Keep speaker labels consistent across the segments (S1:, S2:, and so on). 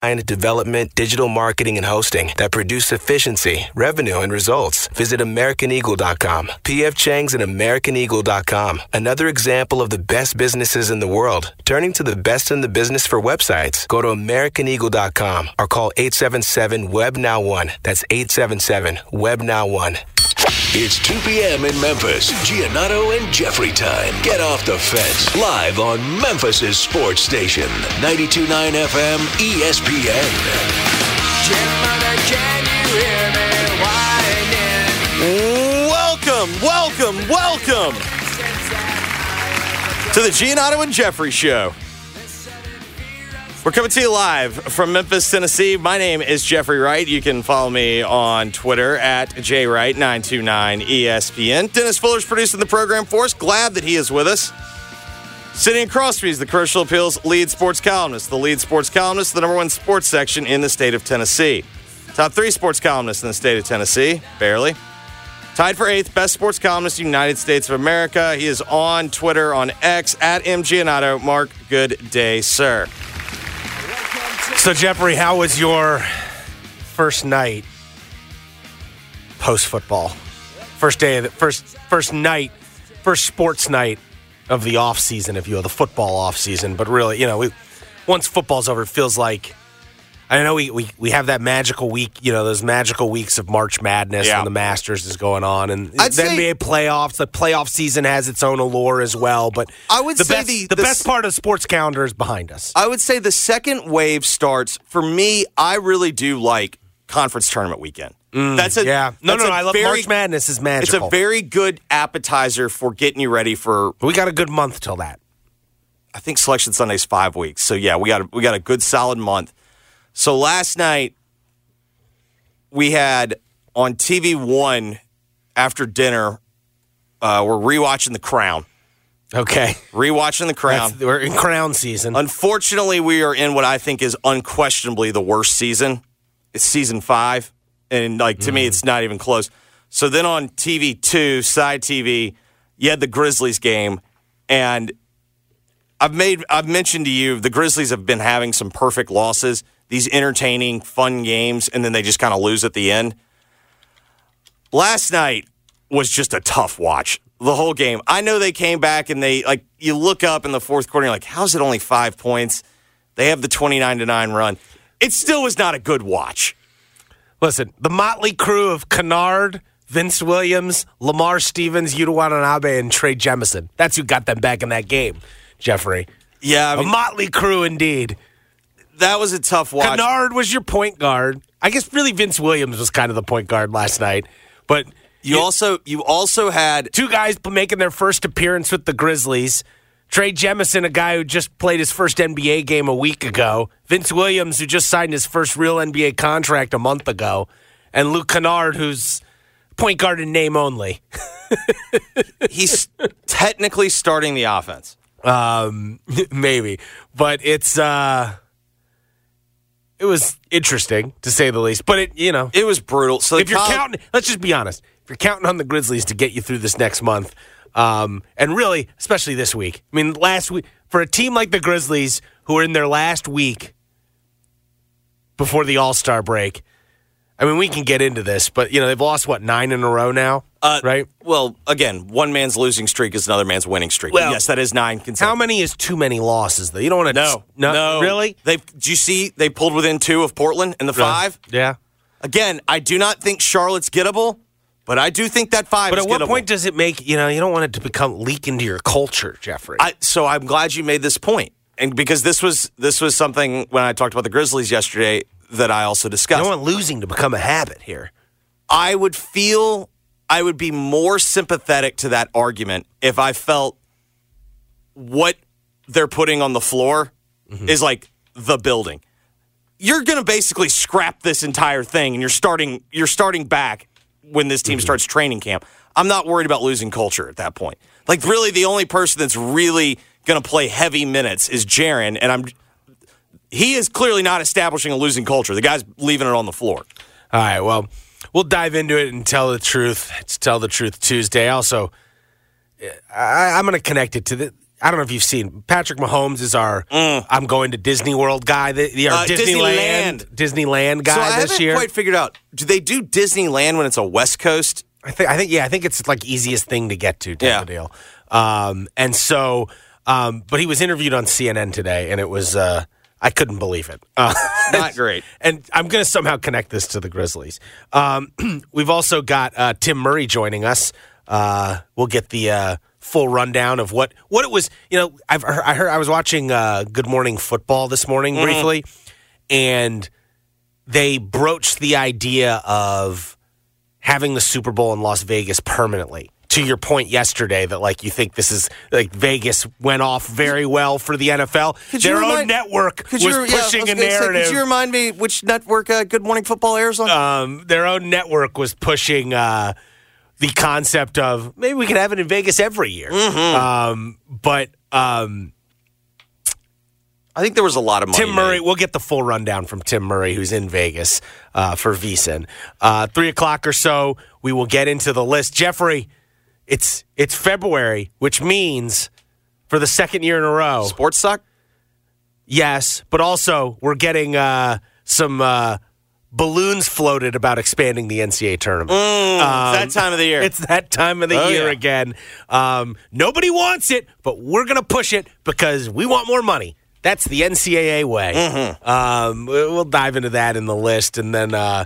S1: And development, digital marketing, and hosting that produce efficiency, revenue, and results. Visit AmericanEagle.com. PF Chang's at AmericanEagle.com. Another example of the best businesses in the world. Turning to the best in the business for websites. Go to AmericanEagle.com or call 877 WebNow1. That's 877 Web Now 1.
S2: It's 2 p.m. in Memphis. Giannotto and Jeffrey time. Get off the fence. Live on Memphis' sports station. 92.9 FM ESPN.
S3: Welcome, welcome, welcome to the Giannotto and Jeffrey Show. We're coming to you live from Memphis, Tennessee. My name is Jeffrey Wright. You can follow me on Twitter at jwright929ESPN. Dennis Fuller's producing the program for us. Glad that he is with us. Sitting across from me is the Commercial Appeals lead sports columnist, the lead sports columnist, the number one sports section in the state of Tennessee. Top three sports columnists in the state of Tennessee, barely. Tied for eighth, best sports columnist United States of America. He is on Twitter, on X, at MGiannotto. Mark, good day, sir.
S4: So, Jeffrey, how was your first night post football? First day of the first first night, first sports night of the off season, if you will, the football off season. But really, you know, we, once football's over, it feels like I know we, we, we have that magical week, you know, those magical weeks of March Madness
S3: Yeah.
S4: when the Masters is going on, and
S3: I'd
S4: the
S3: say-
S4: NBA playoffs. The playoff season has its own allure as well. But
S3: I would
S4: the
S3: say
S4: best,
S3: the-
S4: the
S3: the
S4: best
S3: s-
S4: part of sports calendar is behind us.
S3: I would say the second wave starts for me. I really do like conference tournament weekend. that's a
S4: Mm, yeah, no, no, no. I love
S3: very-
S4: March Madness is magical.
S3: It's a very good appetizer for getting you ready for.
S4: we got a good month till that.
S3: I think Selection Sunday's five weeks, so yeah, we got a, we got a good solid month. So last night we had on TV one after dinner. Uh, we're rewatching The Crown.
S4: Okay,
S3: Rewatching The Crown.
S4: That's- we're in crown season.
S3: Unfortunately, we are in what I think is unquestionably the worst season. It's season five, and like to me, it's not even close. So then on TV two, side TV, you had the Grizzlies game, and I've made I've mentioned to you the Grizzlies have been having some perfect losses, these entertaining, fun games, and then they just kind of lose at the end. Last night was just a tough watch. The whole game. I know they came back and they like you look up in the fourth quarter, you're like, how's it only five points? They have the twenty nine to nine run. It still was not a good watch.
S4: Listen, the motley crew of Kennard, Vince Williams, Lamar Stevens, Yuta Watanabe, and Trey Jemison. That's who got them back in that game, Jeffrey.
S3: Yeah, I
S4: A
S3: mean,
S4: motley crew indeed.
S3: That was a tough watch.
S4: Kennard was your point guard. I guess really Vince Williams was kind of the point guard last night. But
S3: You also you also had
S4: two guys making their first appearance with the Grizzlies. Trey Jemison, a guy who just played his first NBA game a week ago. Vince Williams, who just signed his first real NBA contract a month ago. And Luke Kennard, who's point guard in name only.
S3: he's technically starting the offense.
S4: Um, maybe. But it's uh it was interesting to say the least. But it, you know,
S3: It was brutal. So
S4: if you're counting, let's just be honest. If you're counting on the Grizzlies to get you through this next month, um, and really, especially this week. I mean, last week for a team like the Grizzlies, who are in their last week before the All Star break. I mean, we can get into this, but you know they've lost what nine in a row now,
S3: Uh,
S4: right?
S3: Well, again, one man's losing streak is another man's winning streak.
S4: Well,
S3: yes, that is nine.
S4: How many is too many losses? Though you don't want to.
S3: No,
S4: no, really.
S3: They did you see they pulled within two of Portland in the five?
S4: Yeah.
S3: Again, I do not think Charlotte's gettable, but I do think that five.
S4: But at what
S3: gettable.
S4: point does it make you know you don't want it to become leak into your culture, Jeffrey?
S3: I, so I'm glad you made this point, and because this was this was something when I talked about the Grizzlies yesterday that I also
S4: you
S3: discussed.
S4: don't want losing to become a habit here.
S3: I would feel I would be more sympathetic to that argument if I felt what they're putting on the floor mm-hmm. is like the building. You're going to basically scrap this entire thing and you're starting you're starting back when this team mm-hmm. starts training camp. I'm not worried about losing culture at that point. Like really the only person that's really going to play heavy minutes is Jaren and I'm he is clearly not establishing a losing culture. The guy's leaving it on the floor.
S4: All right, well, we'll dive into it and tell the truth. It's Tell the Truth Tuesday. Also, I, I'm going to connect it to the. I don't know if you've seen Patrick Mahomes is our I'm going to Disney World guy. The, the our
S3: Uh,
S4: Disneyland Disneyland guy
S3: so I
S4: this
S3: haven't
S4: year.
S3: quite figured out. Do they do Disneyland when it's a West Coast?
S4: I think I think yeah, I think it's like easiest thing to get to
S3: Yeah.
S4: deal. Um, and so, um, but he was interviewed on CNN today, and it was uh, I couldn't believe it. Uh,
S3: Not great.
S4: and I'm going to somehow connect this to the Grizzlies. Um, we've also got uh, Tim Murray joining us. Uh, we'll get the uh, full rundown of what what it was. You know, I've heard, I heard I was watching uh, Good Morning Football this morning briefly, and they broached the idea of having the Super Bowl in Las Vegas permanently. To your point yesterday, that like you think this is like Vegas went off very well for the NFL.
S3: Could
S4: Their own network
S3: Could
S4: was
S3: you, yeah,
S4: pushing
S3: was
S4: a
S3: gonna say,
S4: narrative.
S3: could you remind me which network uh, Good Morning Football airs on?
S4: um, their own network was pushing uh, the concept of maybe we could have it in Vegas every year.
S3: Mm-hmm.
S4: Um, but um,
S3: I think there was a lot of money.
S4: Tim Murray,
S3: made.
S4: we'll get the full rundown from Tim Murray, who's in Vegas uh, for VSIN. Uh, three o'clock or so, we will get into the list. Jeffrey, it's it's February, which means for the second year in a row,
S3: Sports Suck?
S4: yes, but also we're getting uh, some uh, balloons floated about expanding the NCAA tournament.
S3: It's that time of the year.
S4: It's that time of the
S3: Oh,
S4: year
S3: yeah.
S4: again. Um, nobody wants it, but we're going to push it because we want more money. That's the NCAA way.
S3: Mm-hmm.
S4: Um, we- we'll dive into that in the list, and then uh,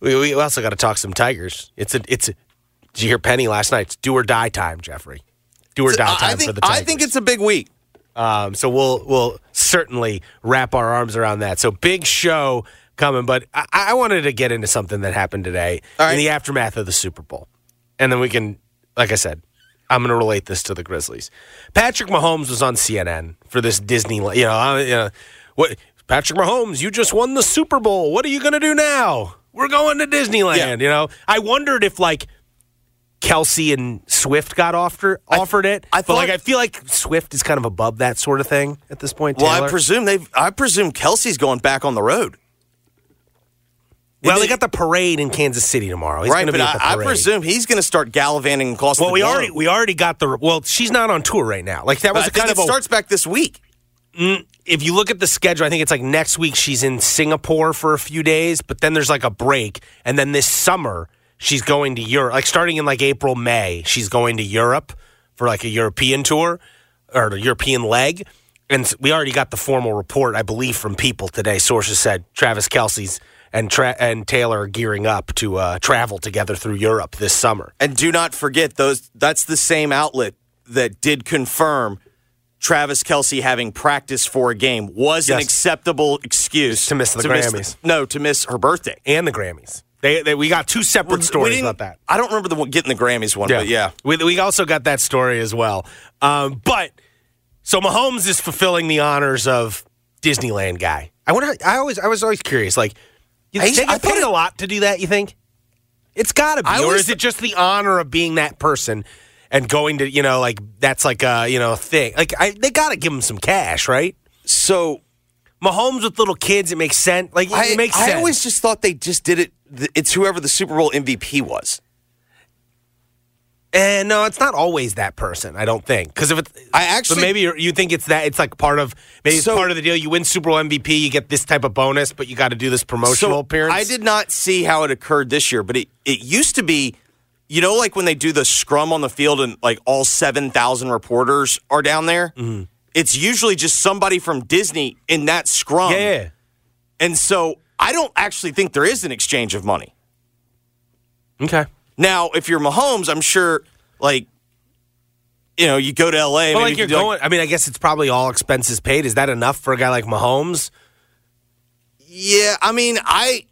S4: we, we also got to talk some Tigers. It's a it's. A, did you hear Penny last night? It's do or die time, Jeffrey. Do or die
S3: I-
S4: time
S3: think,
S4: for the Tigers.
S3: I think it's a big week.
S4: Um, so we'll we'll certainly wrap our arms around that. So big show coming, but I, I wanted to get into something that happened today
S3: right.
S4: in the aftermath of the Super Bowl, and then we can, like I said, I'm going to relate this to the Grizzlies. Patrick Mahomes was on CNN for this Disney, you know, uh, you know what? Patrick Mahomes, you just won the Super Bowl. What are you going to do now? We're going to Disneyland.
S3: Yeah.
S4: You know, I wondered if like. Kelce and Swift got offered offered it,
S3: I
S4: but like I feel like Swift is kind of above that sort of thing at this point.
S3: Well, I presume they. I presume Kelce's going back on the road.
S4: well,
S3: They-
S4: they got the parade in Kansas City tomorrow. He's
S3: right, but
S4: be at the
S3: I, I presume he's going to start gallivanting across
S4: Well,
S3: the
S4: we
S3: globe.
S4: already we already got the. Well, she's not on tour right now. Like that was
S3: I
S4: kind
S3: it
S4: of a.
S3: starts back this week.
S4: Mm, if you look at the schedule, I think it's like next week she's in Singapore for a few days, but then there's like a break, and then this summer she's going to Europe. Like starting in like April, May, she's going to Europe for like a European tour or the European leg. And we already got the formal report, I believe, from people today. Sources said Travis Kelce's and Tra- and Taylor are gearing up to uh, travel together through Europe this summer.
S3: And do not forget those. That's the same outlet that did confirm Travis Kelce having practice for a game was an acceptable excuse
S4: To miss the Grammys.
S3: no, to miss her birthday.
S4: and the Grammys. They, they we got two separate stories about that.
S3: I don't remember the one getting the Grammys one, but yeah.
S4: We, we also got that story as well. Um, but so Mahomes is fulfilling the honors of Disneyland guy. I wonder. I always I was always curious. Like, you,
S3: I- I
S4: paid
S3: it-
S4: a lot to do that. You think? It's got to be,
S3: I
S4: or is it just the honor of being that person and going to you know like that's like a you know thing? Like I, they got to give him some cash, right?
S3: So
S4: Mahomes with little kids, it makes sense. Like it
S3: I,
S4: makes
S3: I
S4: sense.
S3: always just thought they just did it. It's whoever the Super Bowl MVP was.
S4: And no, it's not always that person. I don't think because if it's,
S3: I actually-
S4: but maybe you're, you think it's that. It's like part of maybe it's part of the deal. You win Super Bowl MVP, you get this type of bonus, but you got to do this promotional
S3: So
S4: appearance.
S3: I did not see how it occurred this year, but it, it used to be, you know, like when they do the scrum on the field and like all 7,000 reporters are down there.
S4: Mm-hmm.
S3: It's usually just somebody from Disney in that scrum.
S4: Yeah.
S3: And so I don't actually think there is an exchange of money.
S4: Okay.
S3: Now, if you're Mahomes, I'm sure, like, you know, you go to LA.
S4: Well, like
S3: you
S4: you're
S3: do,
S4: going. I mean, I guess it's probably all expenses paid. Is that enough for a guy like Mahomes?
S3: yeah, I mean, I.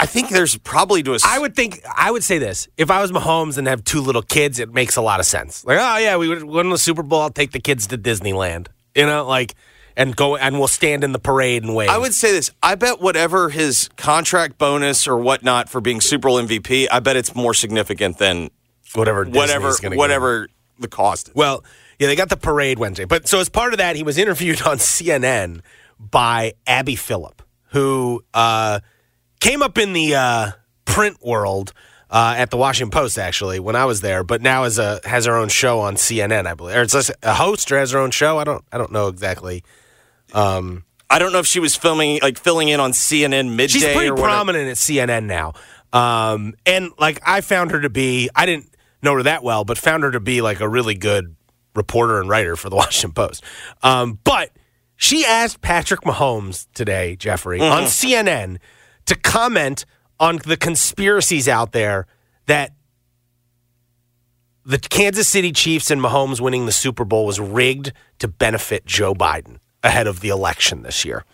S3: I think there's probably to a.
S4: I would think. I would say this: if I was Mahomes and have two little kids, it makes a lot of sense. Like, oh yeah, we would win the Super Bowl. I'll take the kids to Disneyland. You know, like, and go and we'll stand in the parade and wave.
S3: I would say this. I bet whatever his contract bonus or whatnot for being Super Bowl MVP, I bet it's more significant than
S4: whatever,
S3: whatever
S4: Disney's gonna give him.
S3: whatever the cost is.
S4: Well, yeah, they got the parade Wednesday. But so as part of that, he was interviewed on CNN by Abby Phillip, who uh, came up in the uh, print world uh, at the Washington Post, actually, when I was there, but now is a has her own show on CNN, I believe. Or it's a host or has her own show. I don't I don't know exactly.
S3: I don't know if she was filming like filling in on CNN midday
S4: She's pretty prominent at CNN now. Um, and like I found her to be, I didn't know her that well, but found her to be like a really good reporter and writer for the Washington Post. Um, but she asked Patrick Mahomes today, Jeffrey, on CNN to comment on the conspiracies out there that the Kansas City Chiefs and Mahomes winning the Super Bowl was rigged to benefit Joe Biden ahead of the election this year.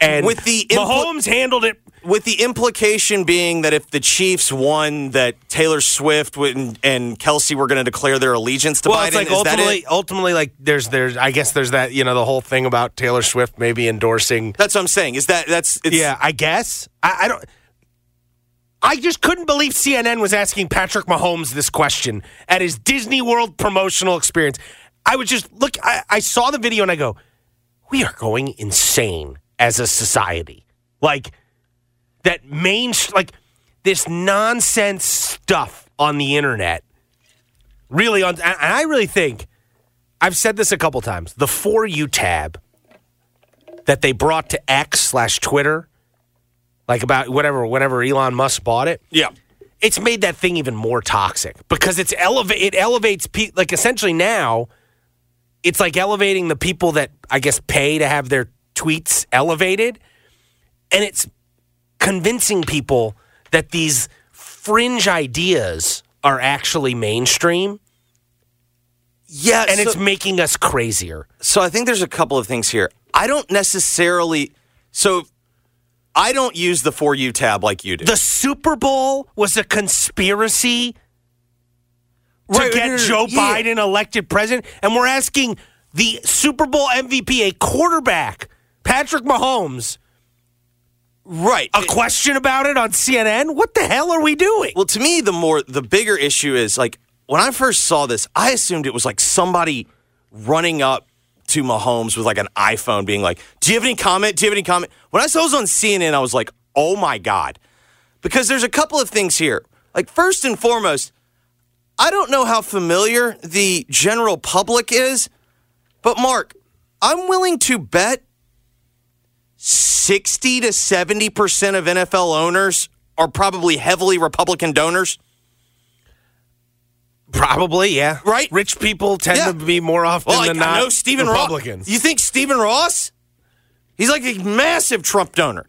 S4: And
S3: With the impl-
S4: Mahomes handled it
S3: With the implication being that if the Chiefs won, that Taylor Swift and, and Kelce were going to declare their allegiance to
S4: well,
S3: Biden.
S4: it's like ultimately, ultimately, like there's, there's, I guess there's that, you know, the whole thing about Taylor Swift maybe endorsing.
S3: That's what I'm saying. Is that that's it's,
S4: yeah, I guess. I, I don't. I just couldn't believe CNN was asking Patrick Mahomes this question at his Disney World promotional experience. I was just look. I, I saw the video and I go, "We are going insane as a society." Like that main, like this nonsense stuff on the internet. Really, on, and I really think I've said this a couple times. The for you tab that they brought to X slash Twitter, like about whatever, whenever Elon Musk bought it,
S3: yeah.
S4: it's made that thing even more toxic because it's elevate it elevates pe- like essentially now it's like elevating the people that I guess pay to have their tweets elevated and it's convincing people that these fringe ideas are actually mainstream
S3: Yeah,
S4: and
S3: so-
S4: it's making us crazier.
S3: So I think there's a couple of things here. I don't necessarily. So I don't use the for you tab like you do.
S4: The Super Bowl was a conspiracy to
S3: Right,
S4: get
S3: no, no, no,
S4: Joe
S3: yeah.
S4: Biden elected president, and we're asking the Super Bowl MVP, a quarterback, Patrick Mahomes,
S3: right.
S4: a question about it on CNN. What the hell are we doing?
S3: Well, to me, the more the bigger issue is like when I first saw this, I assumed it was like somebody running up to Mahomes with like an iPhone, being like, "Do you have any comment? Do you have any comment?" When I saw this on CNN, I was like, "Oh my god," because there's a couple of things here. Like first and foremost, I don't know how familiar the general public is, but Mark, I'm willing to bet 60 to 70% of NFL owners are probably heavily Republican donors.
S4: Probably, yeah.
S3: Right?
S4: Rich people tend
S3: Yeah.
S4: to be more often
S3: Well,
S4: than not
S3: I know Stephen
S4: Republicans.
S3: Ross. You think Stephen Ross? He's like a massive Trump donor.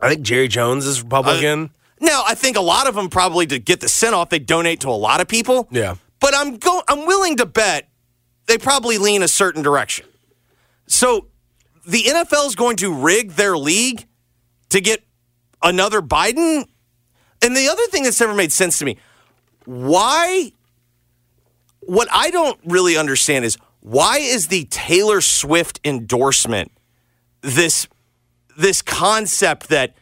S4: I think Jerry Jones is Republican.
S3: Uh, Now, I think a lot of them probably to get the cent off, they donate to a lot of people.
S4: yeah.
S3: But I'm go- I'm willing to bet they probably lean a certain direction. So the NFL is going to rig their league to get another Biden. And the other thing that's never made sense to me, why what I don't really understand is why is the Taylor Swift endorsement this this concept that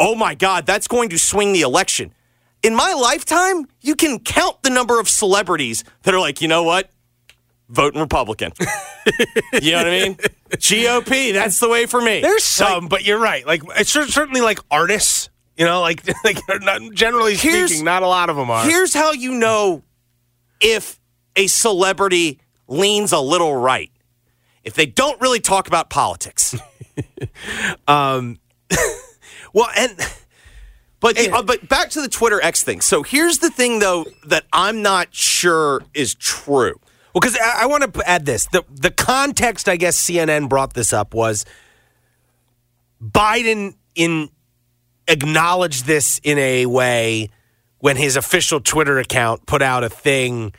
S3: oh my god, that's going to swing the election. In my lifetime, you can count the number of celebrities that are like, you know what? voting Republican. you know what I mean? GOP, that's the way for me.
S4: There's some, um, but you're right. Like uh, it's certainly like artists. You know, like like not, generally speaking, not a lot of them are.
S3: Here's how you know if a celebrity leans a little right. If they don't really talk about politics.
S4: Um, well, and
S3: But uh, but back to the Twitter X thing. So here's the thing though that I'm not sure is true.
S4: Well, because I, I want to add this. The the context, I guess CNN brought this up was Biden in acknowledged this in a way when his official Twitter account put out a thing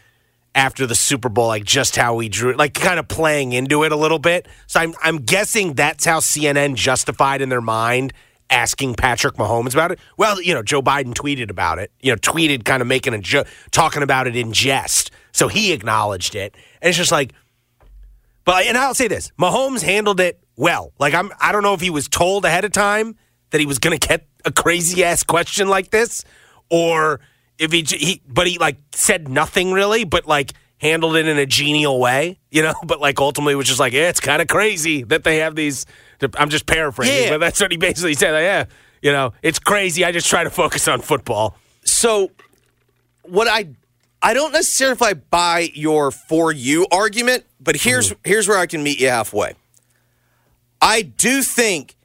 S4: after the Super Bowl, like just how he drew, it, like kind of playing into it a little bit. So I'm I'm guessing that's how CNN justified in their mind asking Patrick Mahomes about it. Well, you know, Joe Biden tweeted about it. You know, tweeted kind of making a joke, talking about it in jest. So he acknowledged it, and it's just like, but and I'll say this: Mahomes handled it well. Like I'm, I don't know if he was told ahead of time that he was going to get a crazy ass question like this, or if he, he, but he like said nothing really, but like handled it in a genial way, you know. But like ultimately was just like, yeah, it's kind of crazy that they have these. I'm just paraphrasing,
S3: Yeah.
S4: but that's what he basically said. Like, yeah, you know, it's crazy. I just try to focus on football.
S3: So what I I don't necessarily if I buy your for you argument, but here's mm-hmm. here's where I can meet you halfway. I do think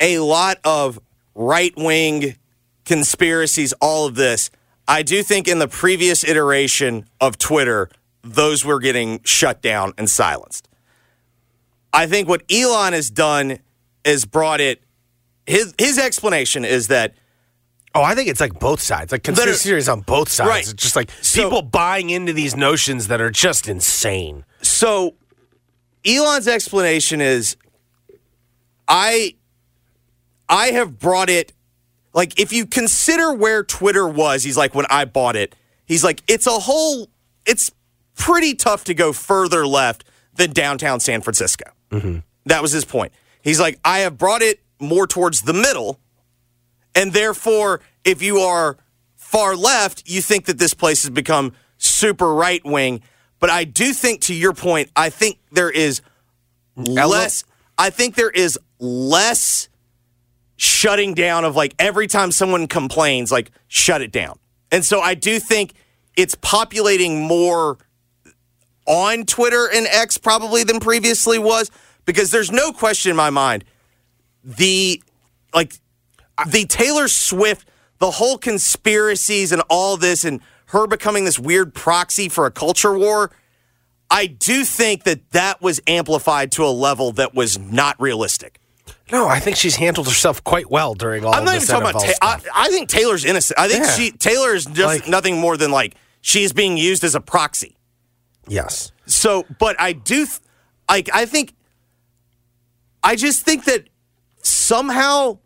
S3: a lot of right wing conspiracies, all of this, I do think in the previous iteration of Twitter, those were getting shut down and silenced. I think what Elon has done is brought it. His his explanation is that
S4: Oh, I think it's like both sides, like conspiracy theories on both sides.
S3: Right.
S4: It's just like
S3: So-
S4: people buying into these notions that are just insane.
S3: So Elon's explanation is I I have brought it like if you consider where Twitter was, he's like when I bought it, he's like it's a whole it's pretty tough to go further left than downtown San Francisco. Mm-hmm. That was his point. He's like I have brought it more towards the middle and therefore if you are far left, you think that this place has become super right wing. But I do think, to your point, I think there is less. I think there is less shutting down of like every time someone complains, like shut it down. And so I do think it's populating more on Twitter and X probably than previously was because there's no question in my mind the like the Taylor Swift, the whole conspiracies and all this, and her becoming this weird proxy for a culture war. I do think that that was amplified to a level that was not realistic.
S4: No, I think she's handled herself quite well during all
S3: I'm not even talking
S4: NFL
S3: about. Ta- I. I think Taylor's innocent. I think
S4: Yeah.
S3: she Taylor is just
S4: Like-
S3: nothing more than like she's being used as a proxy.
S4: Yes.
S3: So, but I do, th- like, I think, I just think that somehow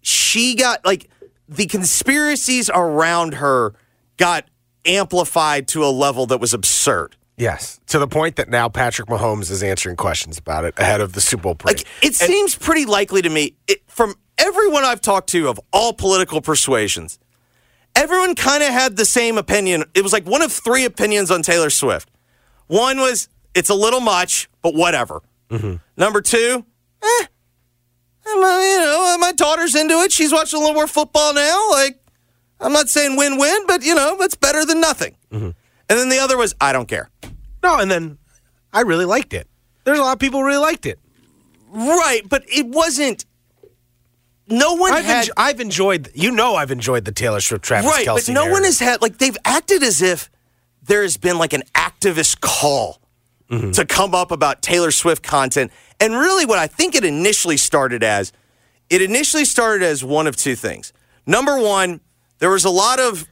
S3: she got, like, the conspiracies around her got amplified to a level that was absurd.
S4: Yes. To the point that now Patrick Mahomes is answering questions about it ahead of the Super Bowl parade.
S3: Like, it seems pretty likely to me, it, from everyone I've talked to of all political persuasions, everyone kind of had the same opinion. It was like one of three opinions on Taylor Swift. One was, it's a little much, but whatever. Number two, eh, uh, you know, my daughter's into it. She's watching a little more football now. Like, I'm not saying win win, but, you know, that's better than nothing. And then the other was, I don't care.
S4: no, and then I really liked it. There's a lot of people who really liked it.
S3: Right, but it wasn't. No one
S4: I've,
S3: had.
S4: enjo- I've enjoyed, you know, I've enjoyed the Taylor Swift Travis
S3: right,
S4: Kelce
S3: but no one has had like they've acted as if there has been like an activist call to come up about Taylor Swift content. And really, what I think it initially started as, it initially started as one of two things. Number one, there was a lot of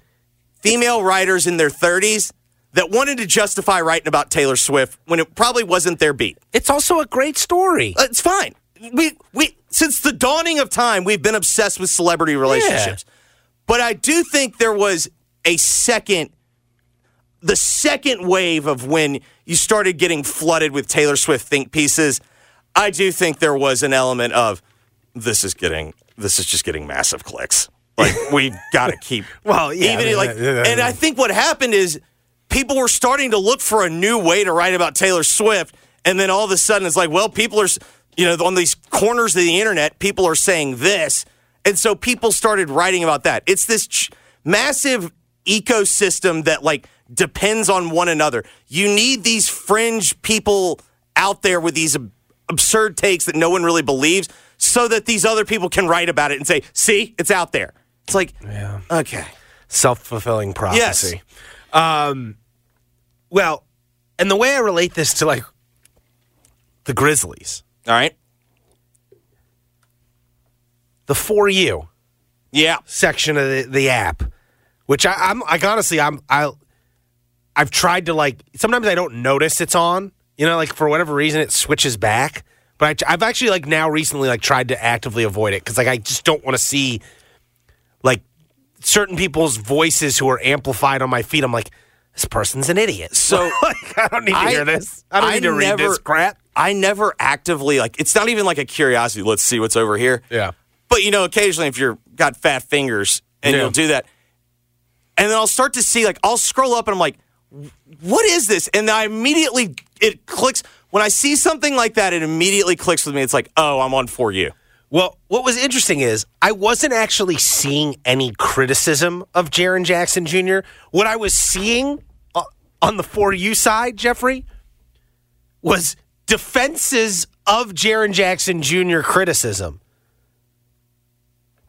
S3: female writers in their 30s that wanted to justify writing about Taylor Swift when it probably wasn't their beat.
S4: It's also a great story.
S3: Uh, It's fine. We we since the dawning of time, we've been obsessed with celebrity relationships. But I do think there was a second the second wave of when you started getting flooded with Taylor Swift think pieces. I do think there was an element of this is getting this is just getting massive clicks. Like we've got to keep
S4: Well, yeah,
S3: even
S4: I mean,
S3: like
S4: uh, uh,
S3: and I think what happened is people were starting to look for a new way to write about Taylor Swift, and then all of a sudden it's like, well, people are, you know, on these corners of the internet, people are saying this, and so people started writing about that. It's this ch- massive ecosystem that like depends on one another. You need these fringe people out there with these ab- absurd takes that no one really believes, so that these other people can write about it and say, "See, it's out there." It's like,
S4: Yeah.
S3: okay.
S4: Self fulfilling prophecy. Yes. Um, well, and the way I relate this to like the Grizzlies,
S3: All right.
S4: the for you
S3: Yeah.
S4: section of the, the app, which I, I'm like honestly, I'm I I've tried to like sometimes I don't notice it's on. You know, like for whatever reason it switches back. But I, I've actually like now recently like tried to actively avoid it because like I just don't want to see like certain people's voices who are amplified on my feed. I'm like, this person's an idiot.
S3: So
S4: like, I don't need to hear this. I don't need to read this crap.
S3: I never actively like. It's not even like a curiosity. Let's see what's over here.
S4: Yeah.
S3: But you know, occasionally if you're got fat fingers and
S4: Yeah.
S3: you'll do that, and then I'll start to see like I'll scroll up and I'm like, what is this? And I immediately it clicks when I see something like that. It immediately clicks with me. It's like, oh, I'm on for you.
S4: Well, what was interesting is I wasn't actually seeing any criticism of Jaren Jackson Jr. What I was seeing uh, on the for you side, Jeffrey, was defenses of Jaren Jackson Jr. criticism.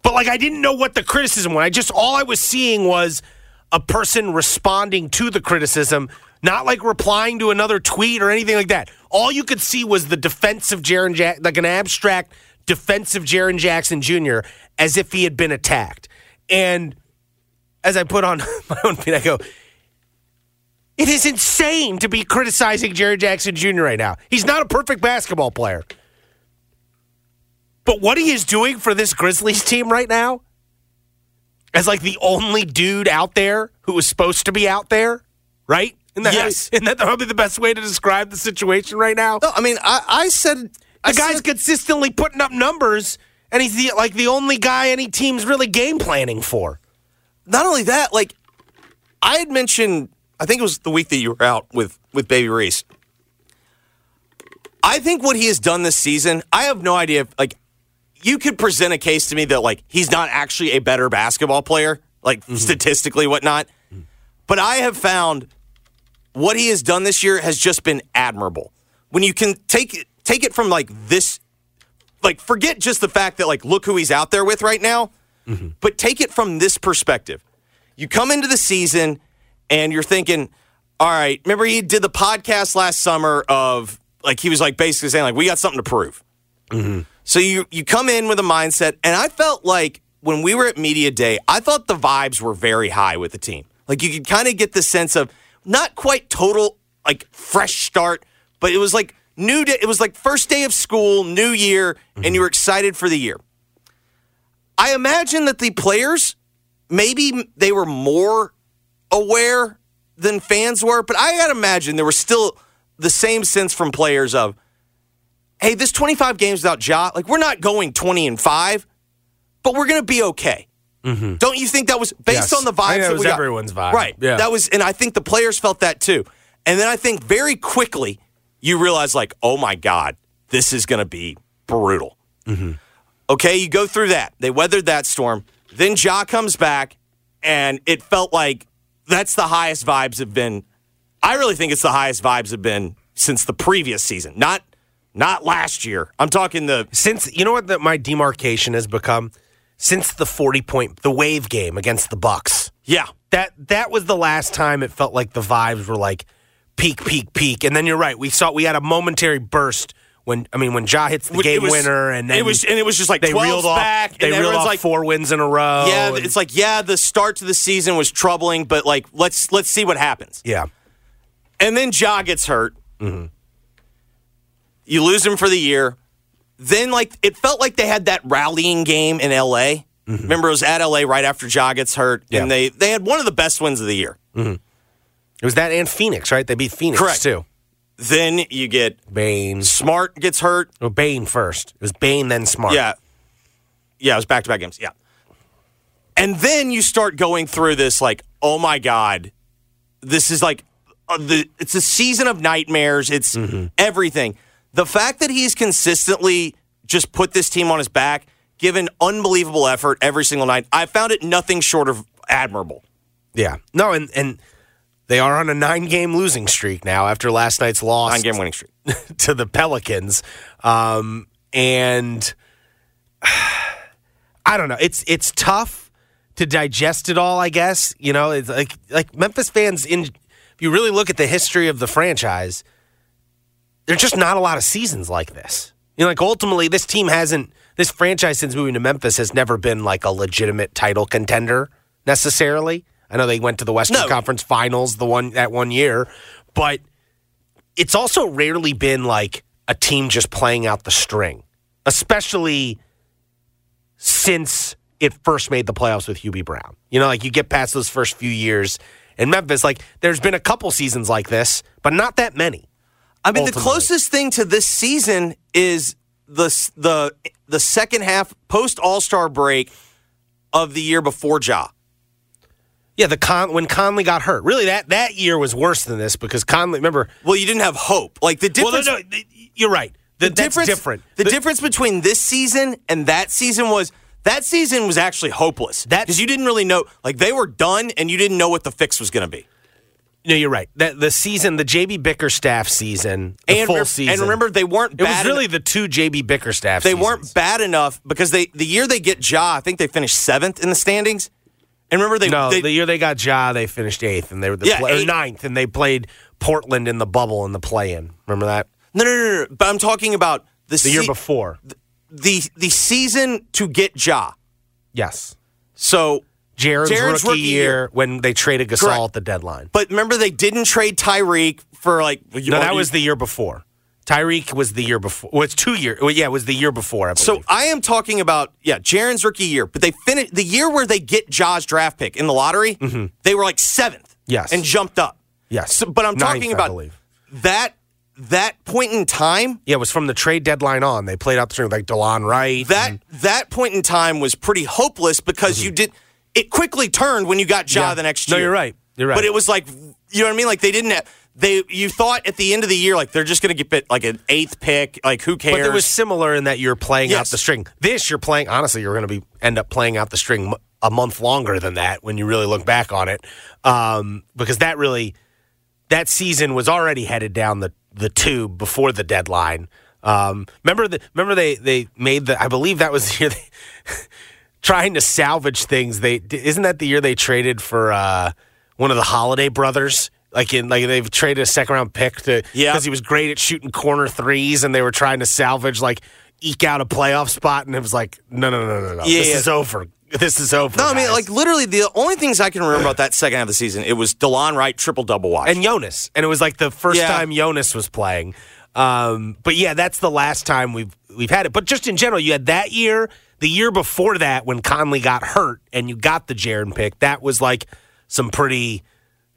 S4: But like I didn't know what the criticism was. I just all I was seeing was a person responding to the criticism, not like replying to another tweet or anything like that. All you could see was the defense of Jaren Jack like an abstract defense of Jaren Jackson Jr. as if he had been attacked. And as I put on my own feed, I go, it is insane to be criticizing Jaren Jackson Jr. right now. He's not a perfect basketball player. But what he is doing for this Grizzlies team right now, as like the only dude out there who was supposed to be out there, right? Isn't that,
S3: Yes.
S4: isn't that probably the best way to describe the situation right now?
S3: No, I mean, I, I said
S4: The guy's consistently putting up numbers, and he's the, like the only guy any team's really game planning for.
S3: not only that, like I had mentioned, I think it was the week that you were out with with Baby Reese. I think what he has done this season, I have no idea. If, like, you could present a case to me that like he's not actually a better basketball player, like mm-hmm. statistically, whatnot. Mm. But I have found what he has done this year has just been admirable. When you can take it, take it from like this, like forget just the fact that like look who he's out there with right now, mm-hmm. but take it from this perspective. You come into the season and you're thinking, all right, remember he did the podcast last summer of like he was like basically saying like we got something to prove. Mm-hmm. So you you come in with a mindset, and I felt like when we were at media day, I thought the vibes were very high with the team. Like you could kind of get the sense of not quite total like fresh start, but it was like new day. It was like first day of school, new year, and mm-hmm. you were excited for the year. I imagine that the players maybe they were more aware than fans were, but I gotta imagine there was still the same sense from players of, hey, this 25 games without Ja, like we're not going 20 and 5, but we're gonna be okay. Mm-hmm. Don't you think that was based
S4: Yes.
S3: on the vibes?
S4: That was
S3: we got?
S4: everyone's vibe.
S3: right?
S4: Yeah.
S3: That was, and I think the players felt that too. And then I think very quickly you realize, like, oh my god, this is gonna be brutal. Mm-hmm. Okay, you go through that. They weathered that storm. Then Ja comes back, and it felt like that's the highest vibes have been. I really think it's the highest vibes have been since the previous season, not not last year. I'm talking the
S4: Since you know what the, my demarcation has become since the forty point the wave game against the Bucks.
S3: yeah.
S4: That that was the last time it felt like the vibes were like peak, peak, peak. And then you're right. We saw we had a momentary burst when I mean when Ja hits the game
S3: was-
S4: winner, and then
S3: it was and it was just like
S4: they
S3: 12's
S4: reeled off
S3: back.
S4: they
S3: and
S4: reeled off
S3: like,
S4: four wins in a row.
S3: yeah,
S4: and-
S3: it's like yeah, the start to the season was troubling, but like let's let's see what happens.
S4: yeah.
S3: And then Ja gets hurt.
S4: Mm-hmm.
S3: You lose him for the year. Then, like, it felt like they had that rallying game in LA. Remember, it was at LA right after Ja gets hurt,
S4: Mm-hmm. Yeah.
S3: and they they had one of the best wins of the year.
S4: It was that and Phoenix, right? They beat Phoenix
S3: Correct.
S4: too.
S3: Then you get
S4: Bain.
S3: Smart gets hurt.
S4: Oh, Bain first. It was Bain, then Smart.
S3: Yeah, yeah, it was back to back games. Yeah, and then you start going through this like, oh my god, this is like uh, the it's a season of nightmares. It's everything. The fact that he's consistently just put this team on his back, given unbelievable effort every single night, I found it nothing short of admirable.
S4: Yeah. No, and and they are on a nine game losing streak now after last night's loss
S3: Nine game winning streak.
S4: to the Pelicans. Um, and I don't know. It's it's tough to digest it all, I guess. You know, it's like like Memphis fans in if you really look at the history of the franchise, there's just not a lot of seasons like this. You know, like ultimately this team hasn't this franchise since moving to Memphis has never been like a legitimate title contender necessarily. I know they went to the Western
S3: No.
S4: Conference Finals the one that one year, but it's also rarely been like a team just playing out the string, especially since it first made the playoffs with Hubie Brown. You know, like you get past those first few years in Memphis, like there's been a couple seasons like this, but not that many.
S3: I mean, the closest thing to this season is the the the second half post All Star break of the year before Ja.
S4: Yeah, the Con- when Conley got hurt. Really, that that year was worse than this because Conley. Remember,
S3: Well, you didn't have hope. Like the
S4: well, no,
S3: difference.
S4: no, you're right. The, that's
S3: difference,
S4: different.
S3: The, difference between this season and that season was that season was actually hopeless.
S4: That's-
S3: because you didn't really know. Like they were done, and you didn't know what the fix was going to be.
S4: No, you're right. That the season, the JB Bickerstaff season, the
S3: and
S4: full
S3: re-
S4: season,
S3: And remember, they weren't.
S4: it was really
S3: en-
S4: the two JB Bickerstaff.
S3: they
S4: seasons.
S3: weren't bad enough because they the year they get Ja, I think they finished seventh in the standings. And remember, they,
S4: No,
S3: they
S4: the year they got Ja, they finished eighth, and they were the
S3: Yeah,
S4: play, or ninth, and they played Portland in the bubble in the play-in. Remember that
S3: no, no, no, no. But I'm talking about the,
S4: the year
S3: se-
S4: before?
S3: the the season to get Ja.
S4: Yes,
S3: So,
S4: Jaren's,
S3: Jaren's
S4: rookie,
S3: rookie
S4: year,
S3: year.
S4: when they traded Gasol
S3: Correct.
S4: at the deadline.
S3: but remember they didn't trade Tyreke for like.
S4: No, that was the year before. Tyreke was the year before. Well, it's two years. Well, yeah, it was the year before. I
S3: So. I am talking about yeah, Jaren's rookie year, but they finished the year where they get Ja's draft pick in the lottery. They were like seventh,
S4: Mm-hmm. Yes.
S3: and jumped up.
S4: yes,
S3: So, but I'm
S4: Ninth,
S3: talking about that that point in time.
S4: Yeah, it was from the trade deadline on. They played out the string like Delon Wright.
S3: That
S4: and-
S3: that point in time was pretty hopeless because you did. It quickly turned when you got Ja.
S4: Yeah.
S3: the next year.
S4: No, you're right. You're right.
S3: But it was like you know what I mean. Like they didn't. Have, they you thought at the end of the year like they're just going to get bit like an eighth pick. Like who cares?
S4: But it was similar in that you're playing out the string. This you're playing. Honestly, you're going to be end up playing out the string a month longer than that when you really look back on it, um, because that really that season was already headed down the the tube before the deadline. Um, remember the remember they they made the I believe that was the year they trying to salvage things. They isn't that the year they traded for uh, one of the Holiday brothers. Like in like they've traded a second round pick to
S3: Yeah.
S4: because he was great at shooting corner threes, and they were trying to salvage like eke out a playoff spot, and it was like no no no no no
S3: Yeah,
S4: this
S3: yeah.
S4: is over this is over.
S3: No, I mean, like literally, the only things I can remember about that second half of the season, it was Delon Wright triple double watch.
S4: and Jonas, and it was like the first
S3: Yeah.
S4: time Jonas was playing. Um, but yeah, that's the last time we've we've had it. But just in general, you had that year, the year before that when Conley got hurt, and you got the Jaren pick. That was like some pretty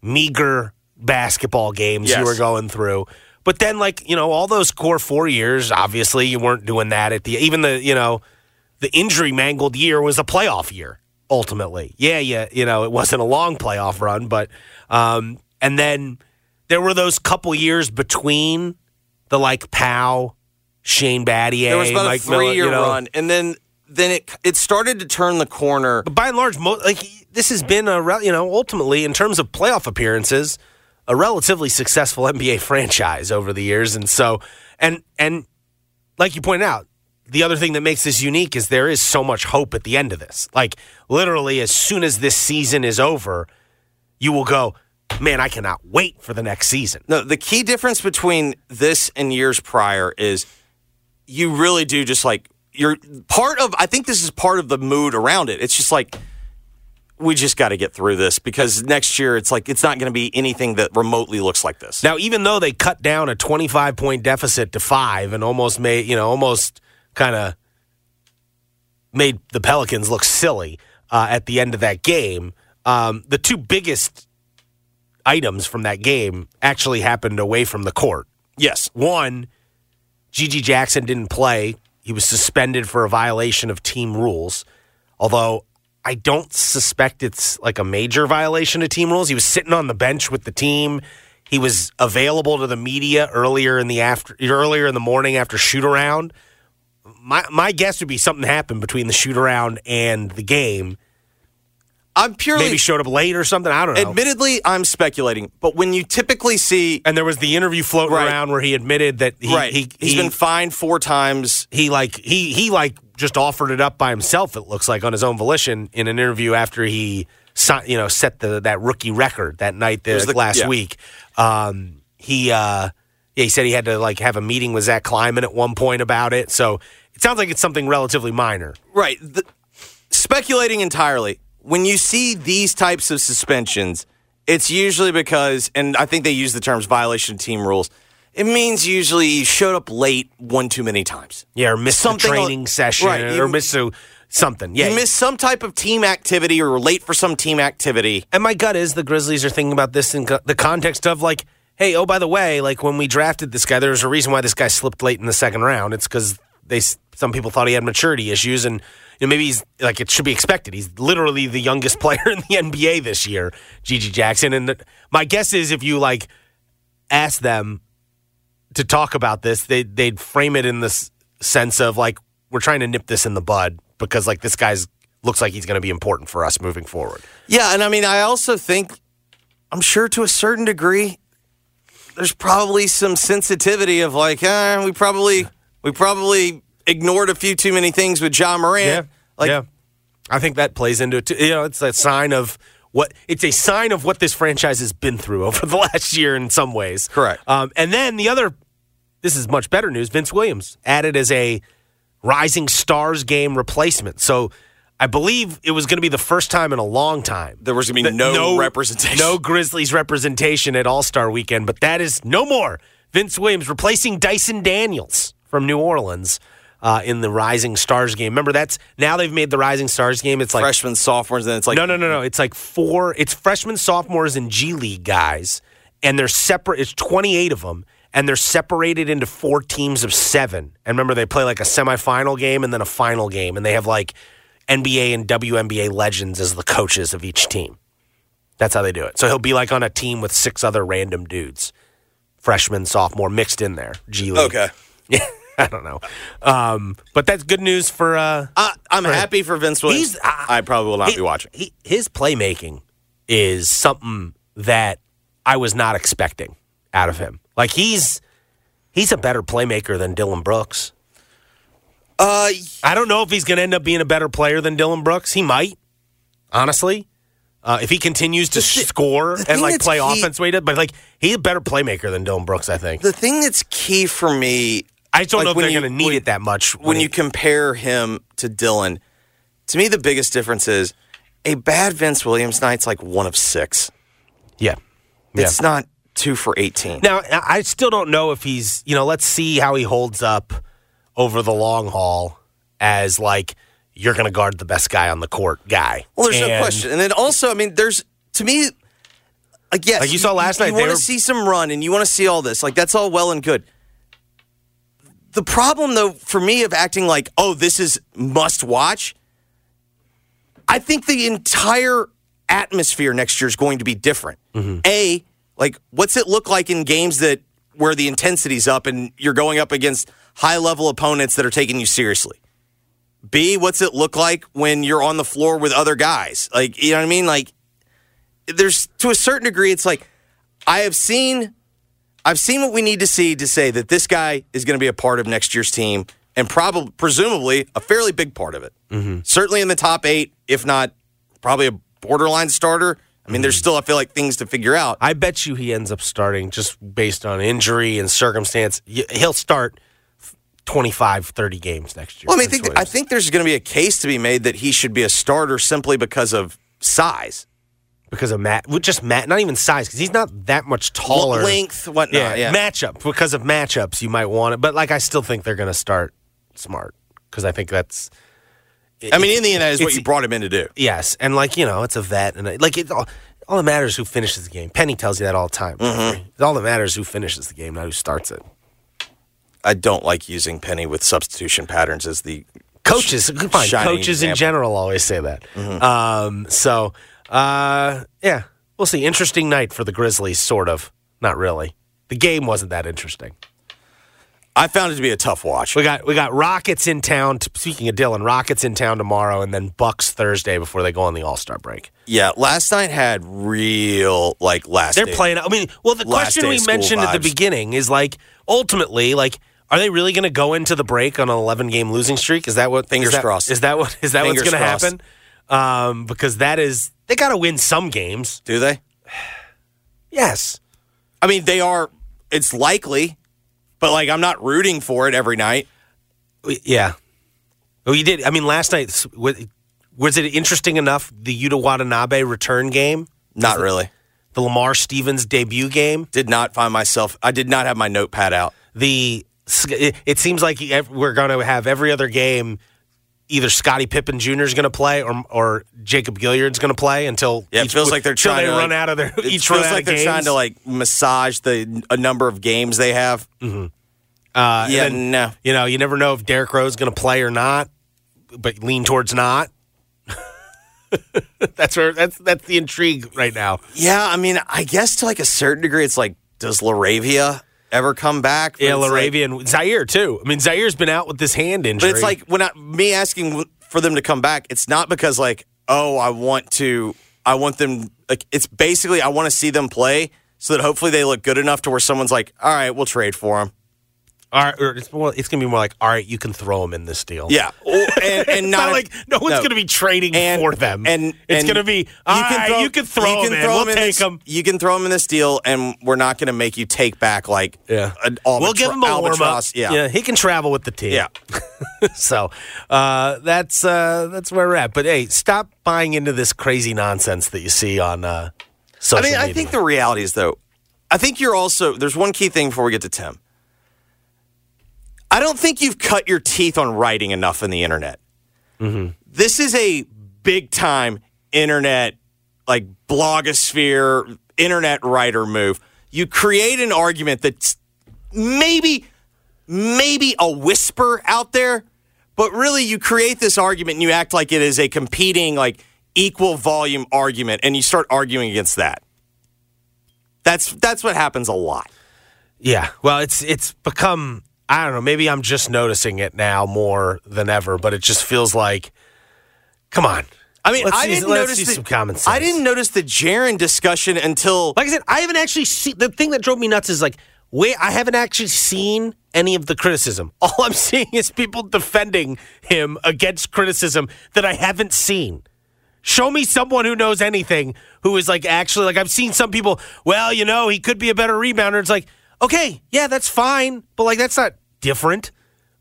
S4: meager basketball games you were going through. But then, like you know, all those core four years, obviously you weren't doing that at the even the you know the injury mangled year was a playoff year ultimately. Yeah, yeah, you know, it wasn't a long playoff run, but um and then there were those couple years between the like Pau, Shane Battier,
S3: there was about
S4: Mike
S3: a three year
S4: you know.
S3: run, and then then it it started to turn the corner.
S4: But by and large, mo- like this has been a rel- you know ultimately in terms of playoff appearances, a relatively successful NBA franchise over the years, and so and and like you pointed out, the other thing that makes this unique is there is so much hope at the end of this. Like literally, as soon as this season is over, you will go, man, I cannot wait for the next season.
S3: No, the key difference between this and years prior is you really do just like you're part of. I think this is part of the mood around it. It's just like we just got to get through this because next year it's like it's not going to be anything that remotely looks like this.
S4: Now, even though they cut down a 25 point deficit to five and almost made, you know, almost kind of made the Pelicans look silly uh, at the end of that game, um, the two biggest items from that game actually happened away from the court.
S3: yes,
S4: One, GG Jackson didn't play. He was suspended for a violation of team rules. Although I don't suspect it's like a major violation of team rules. He was sitting on the bench with the team. He was available to the media earlier in the after earlier in the morning after shoot around. My my guess would be something happened between the shoot around and the game.
S3: I'm purely
S4: Maybe showed up late or something. I don't know.
S3: Admittedly, I'm speculating, but when you typically see
S4: and there was the interview floating
S3: Right.
S4: around where he admitted that he
S3: right,
S4: he,
S3: he's
S4: he,
S3: been fined four times.
S4: he like he he like just offered it up by himself. It looks like on his own volition in an interview after he you know set the that rookie record that night the,
S3: the-
S4: last
S3: yeah.
S4: week. Um, he uh, yeah, he said he had to like have a meeting with Zach Kleiman at one point about it. So it sounds like it's something relatively minor.
S3: Right. The, speculating entirely. When you see these types of suspensions, it's usually because, and I think they use the terms violation of team rules. It means usually you showed up late one too many times.
S4: Yeah, or missed
S3: Something
S4: a
S3: al-
S4: training session
S3: Right, you-
S4: or missed a, something. Yeah,
S3: You missed some type of team activity or late for some team activity.
S4: And my gut is the Grizzlies are thinking about this in co- the context of like, hey, oh by the way, like when we drafted this guy, there was a reason why this guy slipped late in the second round. It's because they some people thought he had maturity issues, and know, maybe he's like it should be expected. He's literally the youngest player in the NBA this year, GG Jackson. And the, my guess is if you like ask them to talk about this, they they'd frame it in this sense of like we're trying to nip this in the bud because like this guy's looks like he's going to be important for us moving forward.
S3: Yeah, and I mean, I also think, I'm sure to a certain degree, there's probably some sensitivity of like, eh, we probably, we probably ignored a few too many things with Ja Morant. Like,
S4: yeah. I think that plays into it too. You know, it's a sign of what it's a sign of what this franchise has been through over the last year in some ways.
S3: Correct.
S4: Um, and then the other, this is much better news. Vince Williams added as a Rising Stars game replacement. So I believe it was going to be the first time in a long time
S3: There was gonna be
S4: that
S3: no representation.
S4: no Grizzlies representation at All Star Weekend. But that is no more. Vince Williams replacing Dyson Daniels from New Orleans. Uh, in the Rising Stars game, remember that's now they've made the Rising Stars game. It's like
S3: freshmen, sophomores, and then it's like,
S4: no, no, no, no. It's like four. It's freshmen, sophomores, and G League guys, and they're separate. It's twenty eight of them, and they're separated into four teams of seven. And remember, they play like a semifinal game and then a final game, and they have like NBA and WNBA legends as the coaches of each team. That's how they do it. So he'll be like on a team with six other random dudes, freshman, sophomore, mixed in there. G League.
S3: Okay.
S4: Yeah, I don't know, um, but that's good news for. Uh,
S3: I, I'm happy for Vince Williams.
S4: He's- uh,
S3: I probably will not
S4: he-
S3: be watching.
S4: he- his playmaking is something that I was not expecting out of him. Like he's he's a better playmaker than Dillon Brooks.
S3: Uh,
S4: I don't know if he's going to end up being a better player than Dillon Brooks. He might, honestly, uh, if he continues to
S3: thi-
S4: score
S3: the
S4: and like play
S3: key-
S4: offense the way did. But like he's a better playmaker than Dillon Brooks. I think.
S3: the thing that's key for me,
S4: I just don't
S3: like,
S4: know if
S3: when
S4: they're going to need
S3: when-
S4: it that much
S3: when
S4: he-
S3: you compare him to Dillon, to me the biggest difference is a bad Vince Williams night's like one of six.
S4: yeah, yeah.
S3: It's not two for eighteen.
S4: Now, I still don't know if he's, you know, let's see how he holds up over the long haul as like you're going to guard the best guy on the court guy.
S3: Well, there's no question. And then also, I mean, there's to me, like yes,
S4: Like you saw last night,
S3: You want to see some run, and you want to see all this. Like that's all well and good. The problem, though, for me, of acting like, oh, this is must watch. I think the entire atmosphere next year is going to be different.
S4: Mm-hmm.
S3: A, like, what's it look like in games that where the intensity's up and you're going up against high level opponents that are taking you seriously? B, what's it look like when you're on the floor with other guys? Like, you know what I mean? Like, there's to a certain degree, it's like I have seen, I've seen what we need to see to say that this guy is going to be a part of next year's team and probably, presumably, a fairly big part of it. Mm-hmm. Certainly in the top eight, if not probably a borderline starter. I mean, there's mm-hmm. still, I feel like, things to figure out.
S4: I bet you he ends up starting just based on injury and circumstance. He'll start 25, 30 games next year.
S3: Well, I mean, I think, I think there's going to be a case to be made that he should be a starter simply because of size,
S4: because of Matt, just Matt, not even size, because he's not that much taller.
S3: length, whatnot.
S4: yeah,
S3: Yeah,
S4: matchup because of matchups, you might want it. But like, I still think they're going to start smart because I think that's.
S3: I mean, in the end, that is what you brought him in to do.
S4: Yes, and like you know, it's a vet, and like it all, all that matters is who finishes the game. Penny tells you that all the time.
S3: Mm-hmm.
S4: All that matters is who finishes the game, not who starts it.
S3: I don't like using Penny with substitution patterns as the
S4: Coaches, fine.
S3: shining
S4: Coaches in general always say that. Um, so, uh, yeah, we'll see. Interesting night for the Grizzlies, sort of. Not really. The game wasn't that interesting.
S3: I found it to be a tough watch.
S4: We got we got Rockets in town. Speaking of Dillon, Rockets in town tomorrow, and then Bucks Thursday before they go on the All Star break.
S3: Yeah, last night had real like last.
S4: They're
S3: day-
S4: playing. I mean, well, the question we mentioned at the beginning is like, ultimately, like, are they really going to go into the break on an 11 game losing streak? Is that what?
S3: Fingers
S4: is that,
S3: crossed.
S4: Is that what? Is that
S3: Fingers
S4: what's going to happen? Um, because that is they got to win some games.
S3: Do they?
S4: Yes.
S3: I mean, they are. It's likely, but like I'm not rooting for it every night.
S4: Yeah. Well, you did. I mean, last night was, was it interesting enough? The Yuta Watanabe return game,
S3: Not really.
S4: the Lamar Stevens debut game.
S3: Did not find myself. I did not have my notepad out.
S4: the it it seems like we're going to have every other game either Scottie Pippen Jr. is going to play or or Jacob Gilyard's going to play until
S3: Yeah, it feels like they're trying
S4: they
S3: to
S4: run
S3: like-
S4: out of their
S3: It
S4: each
S3: feels
S4: run out
S3: like they're
S4: games.
S3: trying to like massage the a number of games they have.
S4: Uh,
S3: yeah,
S4: then,
S3: no.
S4: you know, you never know if Derrick Rose is going to play or not, but lean towards not. that's where that's that's the intrigue right now.
S3: Yeah, I mean, I guess to like a certain degree, it's like, does LaRavia ever come back?
S4: Yeah,
S3: it's like-
S4: Ziaire too. I mean, Ziaire's been out with this hand injury.
S3: But it's like when I, me asking for them to come back, it's not because like, oh, I want to, I want them. Like, it's basically I want to see them play so that hopefully they look good enough to where someone's like, all right, we'll trade for them.
S4: All right, or it's, more, it's going to be more like, all right, you can throw them in this deal.
S3: Yeah, and, not,
S4: not like no one's going to be trading
S3: And-
S4: for them,
S3: and
S4: it's going to be all right, you can throw them in. We'll
S3: in
S4: take
S3: this,
S4: them.
S3: You can throw them in this deal, and we're not going to make you take back like
S4: Yeah,
S3: an
S4: we'll give him a warm up.
S3: albatross. Yeah,
S4: he can travel with the team.
S3: Yeah.
S4: so uh, that's uh, that's where we're at. But hey, stop buying into this crazy nonsense that you see on uh,
S3: I
S4: social
S3: mean, I think the reality is though, I think you're also there's one key thing before we get to Tim. I don't think you've cut your teeth on writing enough in the internet.
S4: Mm-hmm.
S3: This is a big time internet, like blogosphere, internet writer move. You create an argument that's maybe, maybe a whisper out there, but really you create this argument and you act like it is a competing, like equal volume argument, and you start arguing against that. That's that's what happens a lot.
S4: Yeah. Well, it's it's become I don't know, maybe I'm just noticing it now more than ever, but it just feels like come on.
S3: I mean,
S4: Let's
S3: I
S4: use-
S3: didn't notice the,
S4: some common sense.
S3: I didn't notice the Jaren discussion until
S4: Like I said, I haven't actually seen the thing that drove me nuts is like wait, I haven't actually seen any of the criticism. All I'm seeing is people defending him against criticism that I haven't seen. Show me someone who knows anything who is like actually like I've seen some people, well, you know, he could be a better rebounder. It's like, okay, yeah, that's fine, but like that's not different.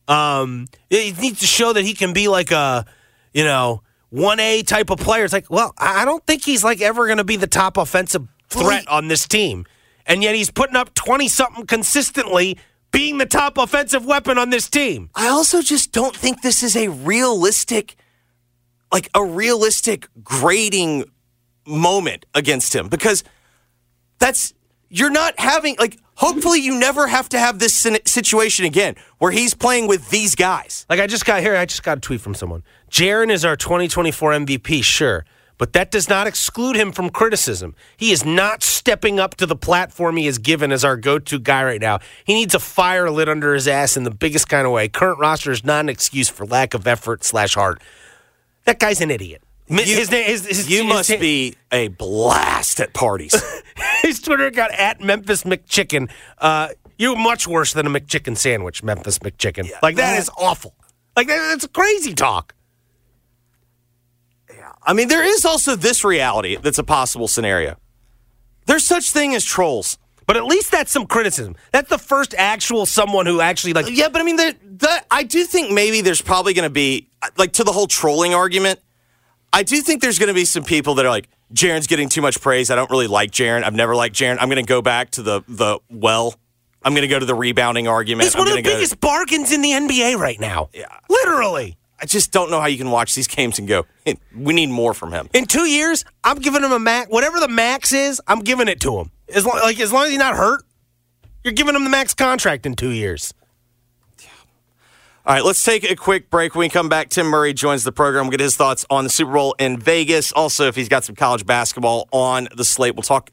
S4: Um, he needs to show that he can be like a, you know, one A type of player. It's like, well, I I don't think he's like ever going to be the top offensive threat on this team, and yet he's putting up twenty something consistently, being the top offensive weapon on this team.
S3: I also just don't think this is a realistic, like a realistic grading moment against him because that's you're not having like. Hopefully, you never have to have this situation again where he's playing with these guys.
S4: Like I just got here, I just got a tweet from someone. Jaren is our 2024 MVP, sure, but that does not exclude him from criticism. He is not stepping up to the platform he is given as our go-to guy right now. He needs a fire lit under his ass in the biggest kind of way. Current roster is not an excuse for lack of effort slash heart. That guy's an idiot.
S3: You-
S4: his name, his, his,
S3: You must be a blast at parties.
S4: His Twitter account at Memphis McChicken. Uh, you're much worse than a McChicken sandwich, Memphis McChicken. like that is awful. Like that, that's crazy talk. Yeah.
S3: I mean, there is also this reality that's a possible scenario. There's such thing as trolls.
S4: But at least that's some criticism. That's the first actual someone who actually like.
S3: Yeah, but I mean, the, the, I do think maybe there's probably going to be like to the whole trolling argument. I do think there's going to be some people that are like, Jaren's getting too much praise. I don't really like Jaren. I've never liked Jaren. I'm going to go back to the the well. I'm going to go to the rebounding argument.
S4: He's
S3: I'm
S4: one of the
S3: go-
S4: biggest bargains in the NBA right now.
S3: Yeah.
S4: Literally.
S3: I just don't know how you can watch these games and go, we need more from him.
S4: In two years, I'm giving him a max. Whatever the max is, I'm giving it to him. As long, like as long as he's not hurt, you're giving him the max contract in two years.
S3: All right, let's take a quick break. When we come back, Tim Murray joins the program. We'll get his thoughts on the Super Bowl in Vegas. Also, if he's got some college basketball on the slate, we'll talk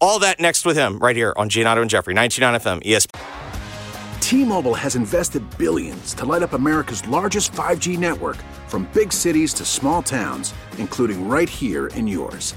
S3: all that next with him right here on Giannotto and Jeffrey, 99 FM, ESPN.
S5: T-Mobile has invested billions to light up America's largest 5G network from big cities to small towns, including right here in yours.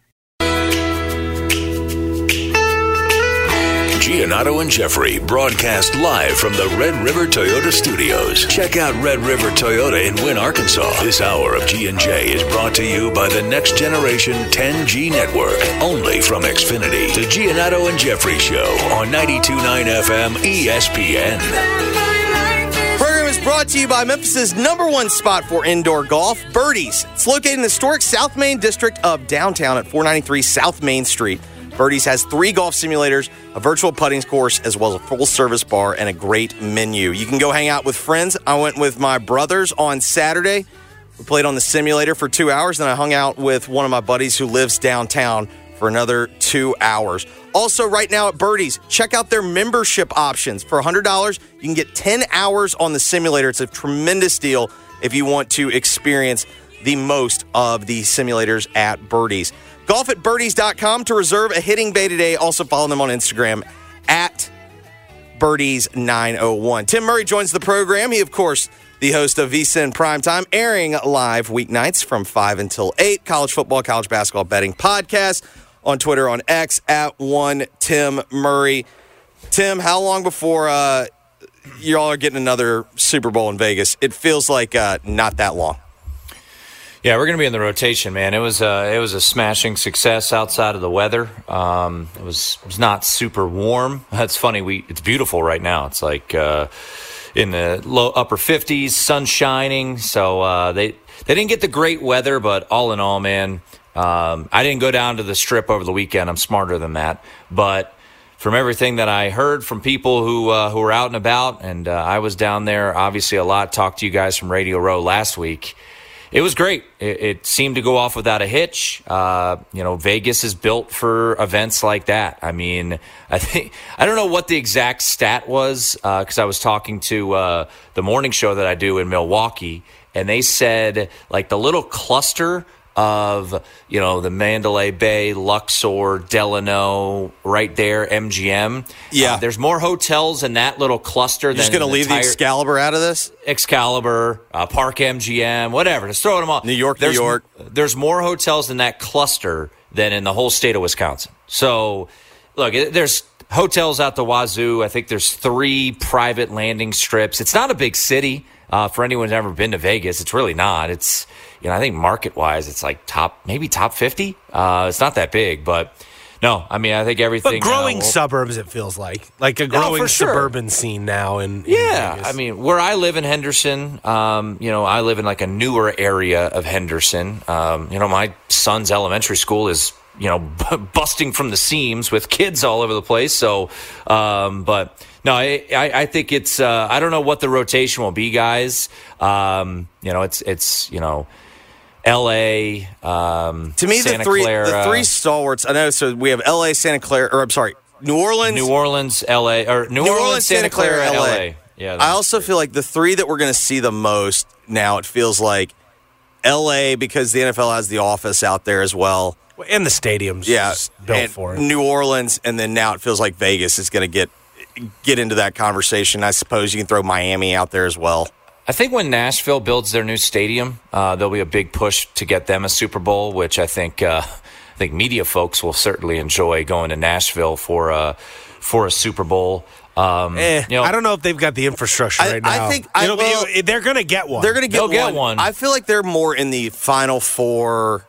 S2: Giannotto and Jeffrey broadcast live from the Red River Toyota Studios. Check out Red River Toyota in Wynne, Arkansas. This hour of G&J is brought to you by the Next Generation 10G Network, only from Xfinity. The Giannotto and Jeffrey Show on 92.9 FM ESPN.
S3: Program is brought to you by Memphis's number one spot for indoor golf, Birdies. It's located in the historic South Main district of downtown at 493 South Main Street. Birdies has three golf simulators, a virtual putting course, as well as a full service bar and a great menu. You can go hang out with friends. I went with my brothers on Saturday. We played on the simulator for two hours, then I hung out with one of my buddies who lives downtown for another two hours. Also, right now at Birdies, check out their membership options. For $100, you can get 10 hours on the simulator. It's a tremendous deal if you want to experience the most of the simulators at Birdies. Golf at birdies.com to reserve a hitting bay today. Also follow them on Instagram at birdies901. Tim Murray joins the program. He, of course, the host of VSIN Primetime, airing live weeknights from 5 until 8. College football, college basketball betting podcast on Twitter, on X, at 1 Tim Murray. Tim, how long before uh, y'all are getting another Super Bowl in Vegas? It feels like uh, not that long.
S6: Yeah, we're going to be in the rotation, man. It was uh, it was a smashing success outside of the weather. Um, it was it was not super warm. That's funny. We it's beautiful right now. It's like uh, in the low upper fifties, sun shining. So uh, they they didn't get the great weather, but all in all, man, um, I didn't go down to the strip over the weekend. I'm smarter than that, but from everything that I heard from people who uh, who were out and about, and uh, I was down there obviously a lot. Talked to you guys from Radio Row last week it was great. It, it, seemed to go off without a hitch. Uh, you know, Vegas is built for events like that. I mean, I think I don't know what the exact stat was because uh, I was talking to uh, the morning show that I do in Milwaukee, and they said like the little cluster of you know the Mandalay Bay, Luxor, Delano, right there, MGM.
S3: Yeah,
S6: uh, there's more hotels in that little cluster.
S3: You're just going to leave the Excalibur out of this.
S6: Excalibur, uh, Park MGM, whatever. Just throw them all.
S3: New York,
S6: there's,
S3: New York.
S6: There's more hotels in that cluster than in the whole state of Wisconsin. So, look, there's hotels out the wazoo. I think there's three private landing strips. It's not a big city. Uh, for anyone who's ever been to Vegas, it's really not. It's you know, I think market wise, it's like top, maybe top 50. Uh, it's not that big, but no, I mean, I think everything.
S4: But growing
S6: well,
S4: suburbs, it feels like. Like a growing sure. suburban scene now. And
S6: yeah, I mean, where I live in Henderson, um, you know, I live in like a newer area of Henderson. Um, you know, my son's elementary school is you know busting from the seams with kids all over the place. So, um, but no, I, I, think it's uh, I don't know what the rotation will be, guys. Um, you know, it's it's you know L.A. Um,
S3: To me,
S6: Santa
S3: the three
S6: Clara,
S3: the three stalwarts. I know. So we have L.A., Santa Clara, or I'm sorry, New Orleans,
S6: New Orleans, L.A. or New, Orleans, Santa Clara, L.A. Yeah,
S3: I also feel like the three that we're going to see the most now. It feels like L.A. because the NFL has the office out there as well.
S4: And the stadium's
S3: Yeah,
S4: built
S3: and
S4: for it.
S3: New Orleans, and then now it feels like Vegas is going to get get into that conversation. I suppose you can throw Miami out there as well.
S6: I think when Nashville builds their new stadium, uh, there'll be a big push to get them a Super Bowl, which I think uh, I think media folks will certainly enjoy going to Nashville for uh, for a Super Bowl. Um,
S4: Eh,
S6: you know,
S4: I don't know if they've got the infrastructure
S3: I-
S4: right
S3: I
S4: now.
S3: think- I-
S4: It'll be-
S3: well,
S4: they're going to get one.
S3: They're going to get, one.
S6: get one.
S3: I feel like they're more in the Final Four.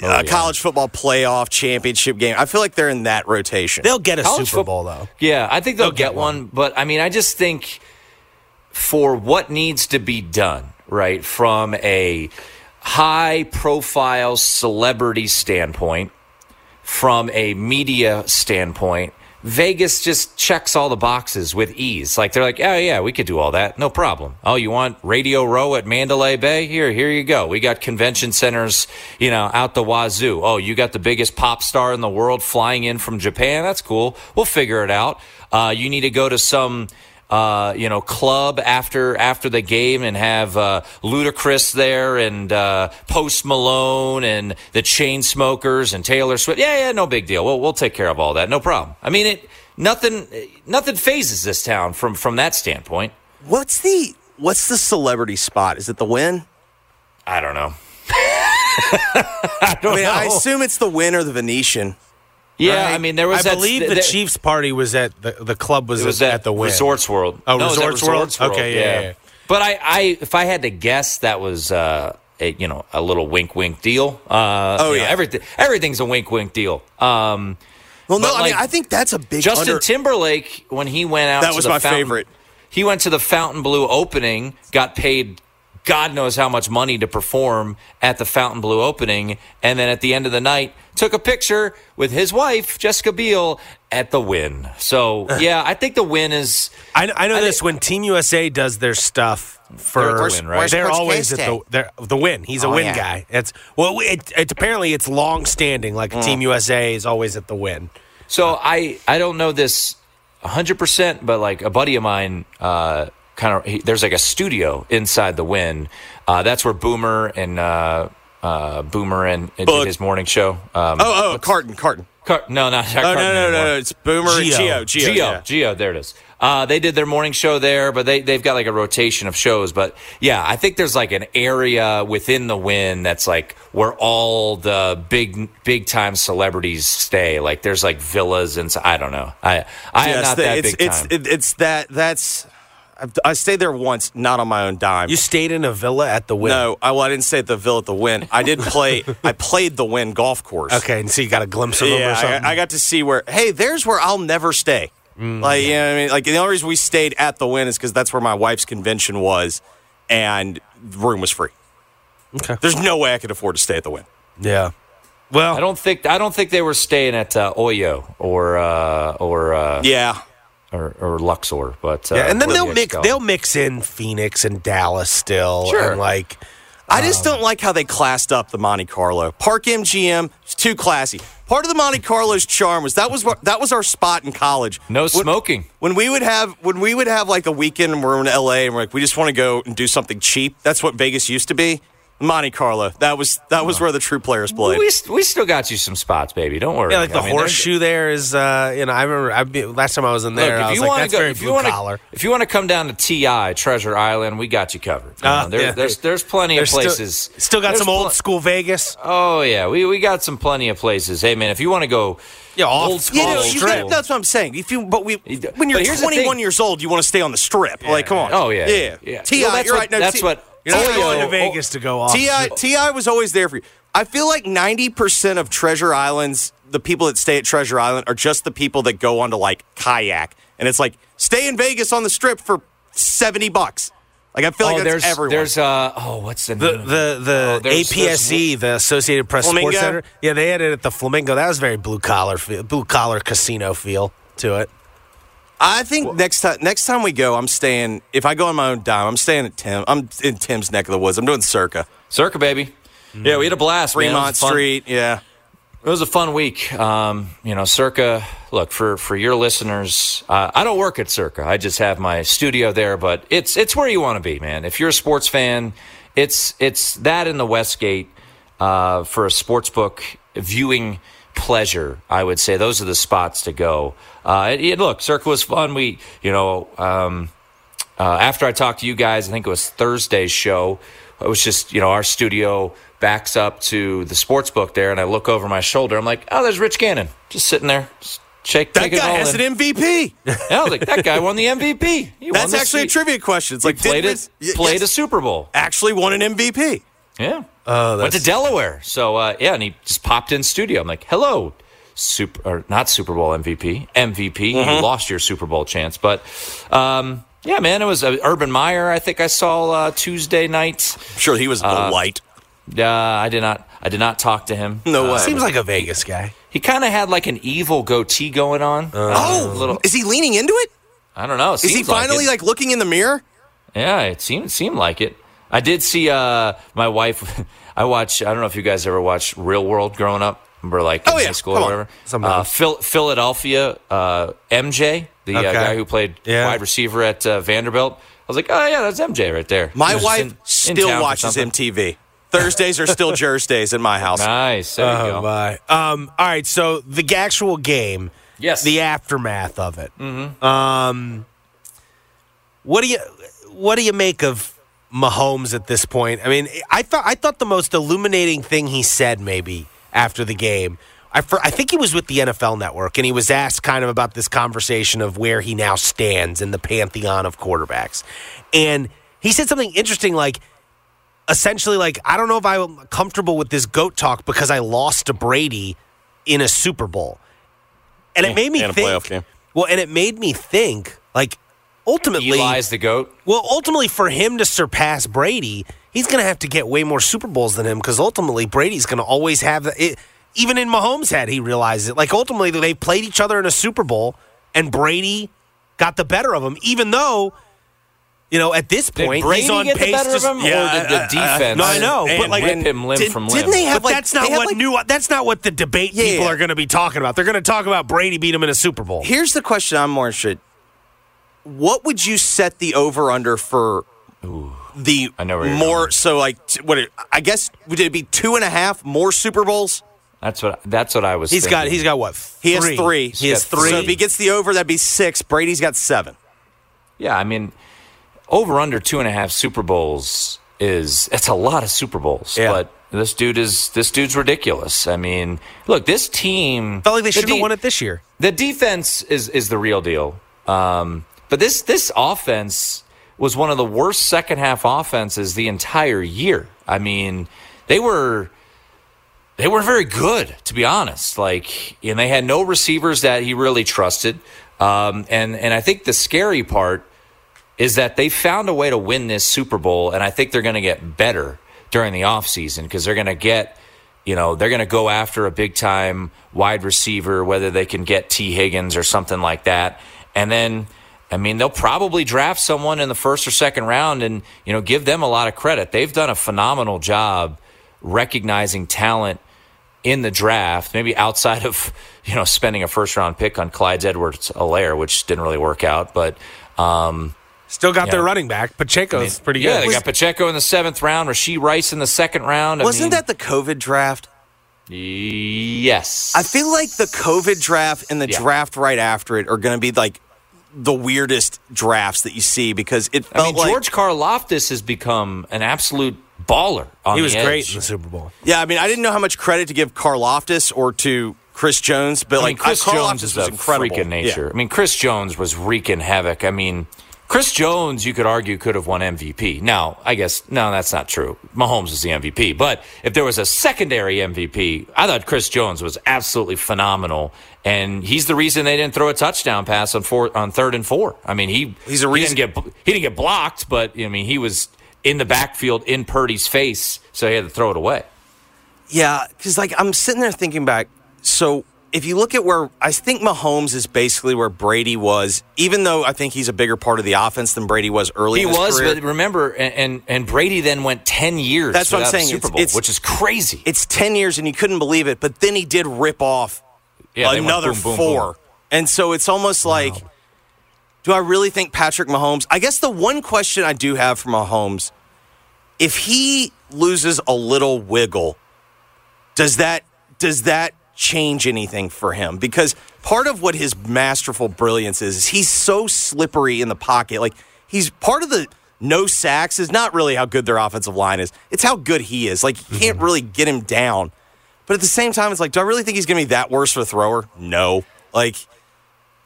S6: Oh,
S3: uh,
S6: yeah.
S3: College football playoff championship game. I feel like they're in that rotation.
S4: They'll get a
S6: College
S4: Super
S6: fo-
S4: Bowl though.
S6: Yeah, I think they'll,
S4: They'll get
S6: get, one. But I mean, I just think for what needs to be done, right, from a high profile celebrity standpoint, from a media standpoint, Vegas just checks all the boxes with ease. Like they're like, oh yeah, we could do all that, no problem. Oh, you want Radio Row at Mandalay Bay? Here, here you go. We got convention centers, you know, out the wazoo. Oh, you got the biggest pop star in the world flying in from Japan. That's cool. We'll figure it out. Uh, you need to go to some. Uh, you know, club after after the game and have uh, Ludacris there and uh, Post Malone and the Chainsmokers and Taylor Swift. Yeah, yeah, no big deal. We'll we'll take care of all that. No problem. I mean, it nothing nothing phases this town from from that standpoint.
S3: What's the what's the celebrity spot? Is it the Wynn?
S6: I don't know. I don't
S3: I mean,
S6: know.
S3: I assume it's the Wynn or the Venetian.
S6: Yeah,
S3: right?
S6: I mean, there was
S4: I
S6: that,
S4: believe the
S6: that-
S4: Chiefs party was at the the club was,
S6: was
S4: at,
S6: at,
S4: the Wynn.
S6: Resorts World.
S4: Oh,
S6: No,
S4: Resorts World?
S6: Resorts World.
S4: Okay, yeah, yeah, yeah.
S6: But I, I, if I had to guess, that was uh, a you know a little wink, wink deal. Uh,
S3: Oh,
S6: you know,
S3: yeah.
S6: everything, everything's a wink, wink deal. Um,
S3: Well, no,
S6: But,
S3: I mean, I think that's a big
S6: Justin
S3: under-
S6: Timberlake when he went out.
S3: That was my
S6: Fountain-
S3: favorite.
S6: He went to the Fontainebleau opening, got paid. God knows how much money to perform at the Fontainebleau opening, and then at the end of the night, took a picture with his wife Jessica Biel at the Wynn. So yeah, I think the Wynn is.
S4: I, I know
S6: I
S4: this
S6: think-
S4: when Team USA does their stuff for
S6: They're at Wynn, right?
S4: they're always at the they're, the Wynn. He's a
S3: Oh,
S4: Wynn
S3: yeah.
S4: guy. It's well, it, it apparently it's long standing. Like
S3: Mm.
S4: Team USA is always at the Wynn.
S6: So I I don't know this 100%, but like a buddy of mine uh kind of there's like a studio inside the Wynn. Uh that's where Boomer and uh uh Boomer and, and did his morning show. Um
S3: Oh, oh, Carton, Carton.
S6: Car- no, not
S3: Oh, no,
S6: Carton
S3: no, no,
S6: anymore.
S3: no. It's Boomer and
S4: Geo.
S3: Geo. Geo.
S6: Geo,
S3: yeah.
S6: Geo, there it is. Uh, they did their morning show there, but they they've got like a rotation of shows. But yeah, I think there's like an area within the Wynn that's like where all the big big time celebrities stay. Like there's like villas and I don't know. I I am not
S3: the-
S6: that
S3: it's,
S6: big
S3: it's,
S6: time.
S3: it- it's that. That's. I've- stayed there once, not on my own dime.
S4: You stayed in a villa at the Wynn.
S3: no, I, well, I didn't stay at the Villa at the Wynn. I did play. I played the Wynn golf course.
S4: Okay, and so you got a glimpse of them or
S3: Yeah,
S4: something.
S3: I, I got to see where. Hey, there's where I'll never stay.
S4: Mm.
S3: Like you know, what I mean, like the only reason we stayed at the Wynn is because that's where my wife's convention was, and the room was free.
S4: Okay.
S3: There's no way I could afford to stay at the Wynn.
S4: yeah. Well,
S6: I don't think I don't think they were staying at uh, Oyo or uh, or, uh,
S3: Yeah,
S6: or or Luxor, but uh,
S4: yeah, and then
S6: where
S4: they'll mix they'll mix in Phoenix and Dallas still,
S6: Sure.
S4: and like
S3: I just don't like how they classed up the Monte Carlo Park MGM. It's too classy. Part of the Monte Carlo's charm was that was what- that was our spot in college.
S6: no
S3: When-
S6: smoking.
S3: When we would have when we would have like a weekend and we're in LA and we're like we just want to go and do something cheap. That's what Vegas used to be. Monte Carlo. That was that was where the true players played.
S6: We we still got you some spots, baby. Don't worry.
S4: yeah, like the
S6: I mean,
S4: horseshoe there is. uh You know, I remember I be, last time I was in there.
S6: Look,
S4: I
S6: if
S4: was
S6: you want to
S4: that's
S6: go, if you want to, if you want to come down to Ti Treasure Island, we got you covered. You
S4: Uh,
S6: know, there-
S4: yeah.
S6: There's there's plenty
S4: There's
S6: of places.
S4: Still, got
S6: There's
S4: some old
S6: pl-
S4: school Vegas.
S6: Oh yeah, we we got some plenty of places. Hey man, if you want to go,
S4: Yeah, off-
S6: old school,
S3: You know,
S6: old
S3: you
S6: school.
S3: that's what I'm saying. If you, but we, when you're
S6: but here's the
S3: 21 years old, you want to stay on the strip. Like, come on.
S6: Oh, yeah.
S3: yeah,
S6: Yeah.
S3: Ti,
S6: Well, that's
S3: you're
S6: what-
S3: right. No,
S6: that's
S3: T-
S6: what-
S4: You're not going to
S6: oh,
S4: Vegas to go off.
S3: Ti Ti was always there for you. I feel like 90 percent of Treasure Islands, the people that stay at Treasure Island, are just the people that go on to like kayak, and it's like stay in Vegas on the strip for 70 bucks. Like I feel
S6: oh,
S3: like that's
S6: there's
S3: everyone.
S6: there's uh oh what's the
S4: The
S6: name?
S4: the the
S6: Oh, there's-
S4: APSE, E, the Associated Press
S3: Flamingo?
S4: Sports Center. Yeah, they had it at the Flamingo. That was very blue collar, feel, blue collar casino feel to it.
S3: I think next time next time we go, I'm staying. If I go on my own dime, I'm staying at Tim. I'm in Tim's neck of the woods. I'm doing Circa.
S6: Circa baby. Yeah, we had a blast. man. It
S3: Fremont
S6: fun.
S3: Street. Yeah.
S6: It was a fun week. Um, you know, Circa. Look for for your listeners. Uh, I don't work at Circa. I just have my studio there, but it's it's where you want to be, man. If you're a sports fan, it's it's that in the Westgate uh, for a sports book viewing pleasure. I would say those are the spots to go. Uh, it, it- look, Circa was fun. We, you know, um, uh, after I talked to you guys, I think it was Thursday's show. It was just, you know, our studio backs up to the sports book there, and I look over my shoulder. I'm like, oh, there's Rich Gannon just sitting there. Just Shake,
S3: That guy has
S6: in.
S3: an MVP.
S6: Yeah, I was like, that guy won the MVP. He won
S3: That's actually a trivia question. It's
S6: He
S3: like did
S6: played it, played
S3: yes,
S6: a Super Bowl.
S3: Actually won an MVP.
S6: Yeah.
S4: Oh,
S6: Went to Delaware. So uh, yeah, and he just popped in studio. I'm like, hello, super or not Super Bowl MVP, MVP. You
S3: Mhm.
S6: lost your Super Bowl chance, but um, yeah, man, it was uh, Urban Meyer. I think I saw uh, Tuesday night.
S3: Sure, he was a delight.
S6: Yeah, I did not. I did not talk to him.
S3: No
S6: Uh,
S3: way.
S4: Seems like a Vegas guy.
S6: he kind of had like an evil goatee going on.
S3: Oh,
S6: little.
S3: is he leaning into it?
S6: I don't know.
S3: Is he
S6: seems like
S3: finally like, looking in the mirror?
S6: Yeah, it seemed seemed like it. I did see uh my wife. I watch. I don't know if you guys ever watched Real World growing up. Remember, like in
S3: Oh, yeah.
S6: high school
S3: Come
S6: or whatever. Uh, Phil, Philadelphia, uh, MJ, the uh, guy who played
S4: Yeah.
S6: wide receiver at uh, Vanderbilt. I was like, oh yeah, that's MJ right there.
S3: My wife
S6: in- in
S3: still
S6: for
S3: watches. MTV. Thursdays are still Jers days in my house.
S6: Nice. There you
S4: Oh
S6: go.
S4: my. Um. All right. So the actual game.
S6: Yes.
S4: The aftermath of it.
S6: Mhm.
S4: Um. What do you What do you make of Mahomes at this point? I mean, I thought I thought the most illuminating thing he said maybe after the game. I, fir- I think he was with the NFL Network, and he was asked kind of about this conversation of where he now stands in the pantheon of quarterbacks, and he said something interesting like essentially like I don't know if I'm comfortable with this goat talk because I lost to Brady in a Super Bowl. And it made me
S3: And a
S4: think
S3: game.
S4: Well, and it made me think like ultimately
S6: Eli's the goat.
S4: Well, ultimately for him to surpass Brady, he's going to have to get way more Super Bowls than him cuz ultimately Brady's going to always have the, it even in Mahomes' head he realized it. Like ultimately they played each other in a Super Bowl and Brady got the better of him even though you know, at this point,
S6: Brady
S4: he's on
S6: get the
S4: pace
S6: better
S4: to
S6: of him, did the uh, uh, defense
S4: no, I know, but like
S6: rip him limb
S3: did-
S6: from
S3: didn't they have
S4: but
S3: like-
S4: that's not what
S3: like-
S4: new. That's not what the debate
S3: Yeah,
S4: people
S3: yeah.
S4: are going to be talking about. They're going to talk about Brady beat him in a Super Bowl.
S3: Here's the question I'm more interested. What would you set the over under for the
S6: I know
S3: more? So like, what? It, I guess would it be two and a half more Super Bowls?
S6: That's what. That's what I was.
S4: He's got. He's got what?
S3: He has three.
S4: He has
S6: got
S4: three.
S3: So if he gets the over, that'd be six. Brady's got seven.
S6: Yeah, I mean, over under two and a half Super Bowls is it's a lot of Super Bowls.
S4: Yeah.
S6: But this dude is this dude's ridiculous. I mean, look, this team
S4: Felt like they
S6: the
S4: should have
S6: de-
S4: won it this year.
S6: The defense is is the real deal. Um, but this this offense was one of the worst second half offenses the entire year. I mean, they were they were very good, to be honest. Like, and they had no receivers that he really trusted. Um, and and I think the scary part is that they found a way to win this Super Bowl, and I think they're going to get better during the offseason because they're going to get, you know, they're going to go after a big time wide receiver, whether they can get Tee Higgins or something like that. And then, I mean, they'll probably draft someone in the first or second round and, you know, give them a lot of credit. They've done a phenomenal job recognizing talent in the draft, maybe outside of, you know, spending a first round pick on Clyde's Edwards-Helaire, which didn't really work out. But, um,
S4: Still got
S6: Yeah.
S4: their running back. Pacheco's pretty good.
S6: yeah, they got Pacheco in the seventh round, Rashee Rice in the second round. I
S3: Wasn't
S6: mean,
S3: that the COVID draft?
S6: Yes.
S3: I feel like the COVID draft and the
S6: Yeah.
S3: draft right after it are going to be like the weirdest drafts that you see because it
S6: I
S3: felt
S6: mean,
S3: like
S6: George Karlaftis has become an absolute baller. On
S4: he was
S6: the
S4: great in the Super Bowl.
S3: yeah. I mean, I didn't know how much credit to give Karlaftis or to Chris Jones, but
S6: I mean,
S3: like
S6: Chris
S3: Karlaftis
S6: Jones is
S3: was
S6: a
S3: incredible.
S6: freak of nature.
S3: Yeah.
S6: I mean, Chris Jones was wreaking havoc. I mean, Chris Jones, you could argue, could have won MVP. Now, I guess no, that's not true. Mahomes is the MVP, but if there was a secondary MVP, I thought Chris Jones was absolutely phenomenal, and he's the reason they didn't throw a touchdown pass on four on third and four. I mean, he
S3: He's a
S6: he
S3: reason-
S6: didn't get he didn't get blocked, but I mean, he was in the backfield in Purdy's face, so he had to throw it away.
S3: Yeah, because like I'm sitting there thinking back. So if you look at where I think Mahomes is basically where Brady was, even though I think he's a bigger part of the offense than Brady was early.
S6: He was,
S3: career.
S6: but remember, and, and and Brady then went ten years.
S3: That's what I'm saying.
S6: Super
S3: It's- it's-
S6: which is crazy.
S3: It's ten years, and you couldn't believe it. But then he did rip off
S6: Yeah,
S3: another
S6: boom, boom,
S3: four,
S6: boom.
S3: and so it's almost like, do I really think Patrick Mahomes? I guess the one question I do have for Mahomes, if he loses a little wiggle, does that does that change anything for him? Because part of what his masterful brilliance is, is he's so slippery in the pocket. Like he's part of the no sacks is not really how good their offensive line is. It's how good he is. Like you can't mm-hmm. really get him down. But at the same time, it's like, do I really think he's going to be that worse of a thrower? No. Like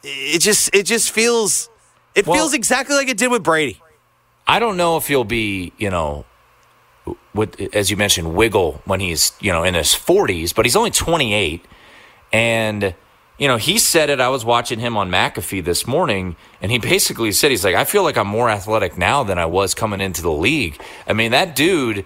S3: it just it just feels it
S6: Well-
S3: feels exactly like it did with Brady.
S6: I don't know if he'll be, you know, with as you mentioned, wiggle when he's you know in his forties, but he's only twenty eight, and you know he said it. I was watching him on McAfee this morning, and he basically said he's like, I feel like I'm more athletic now than I was coming into the league. I mean, that dude,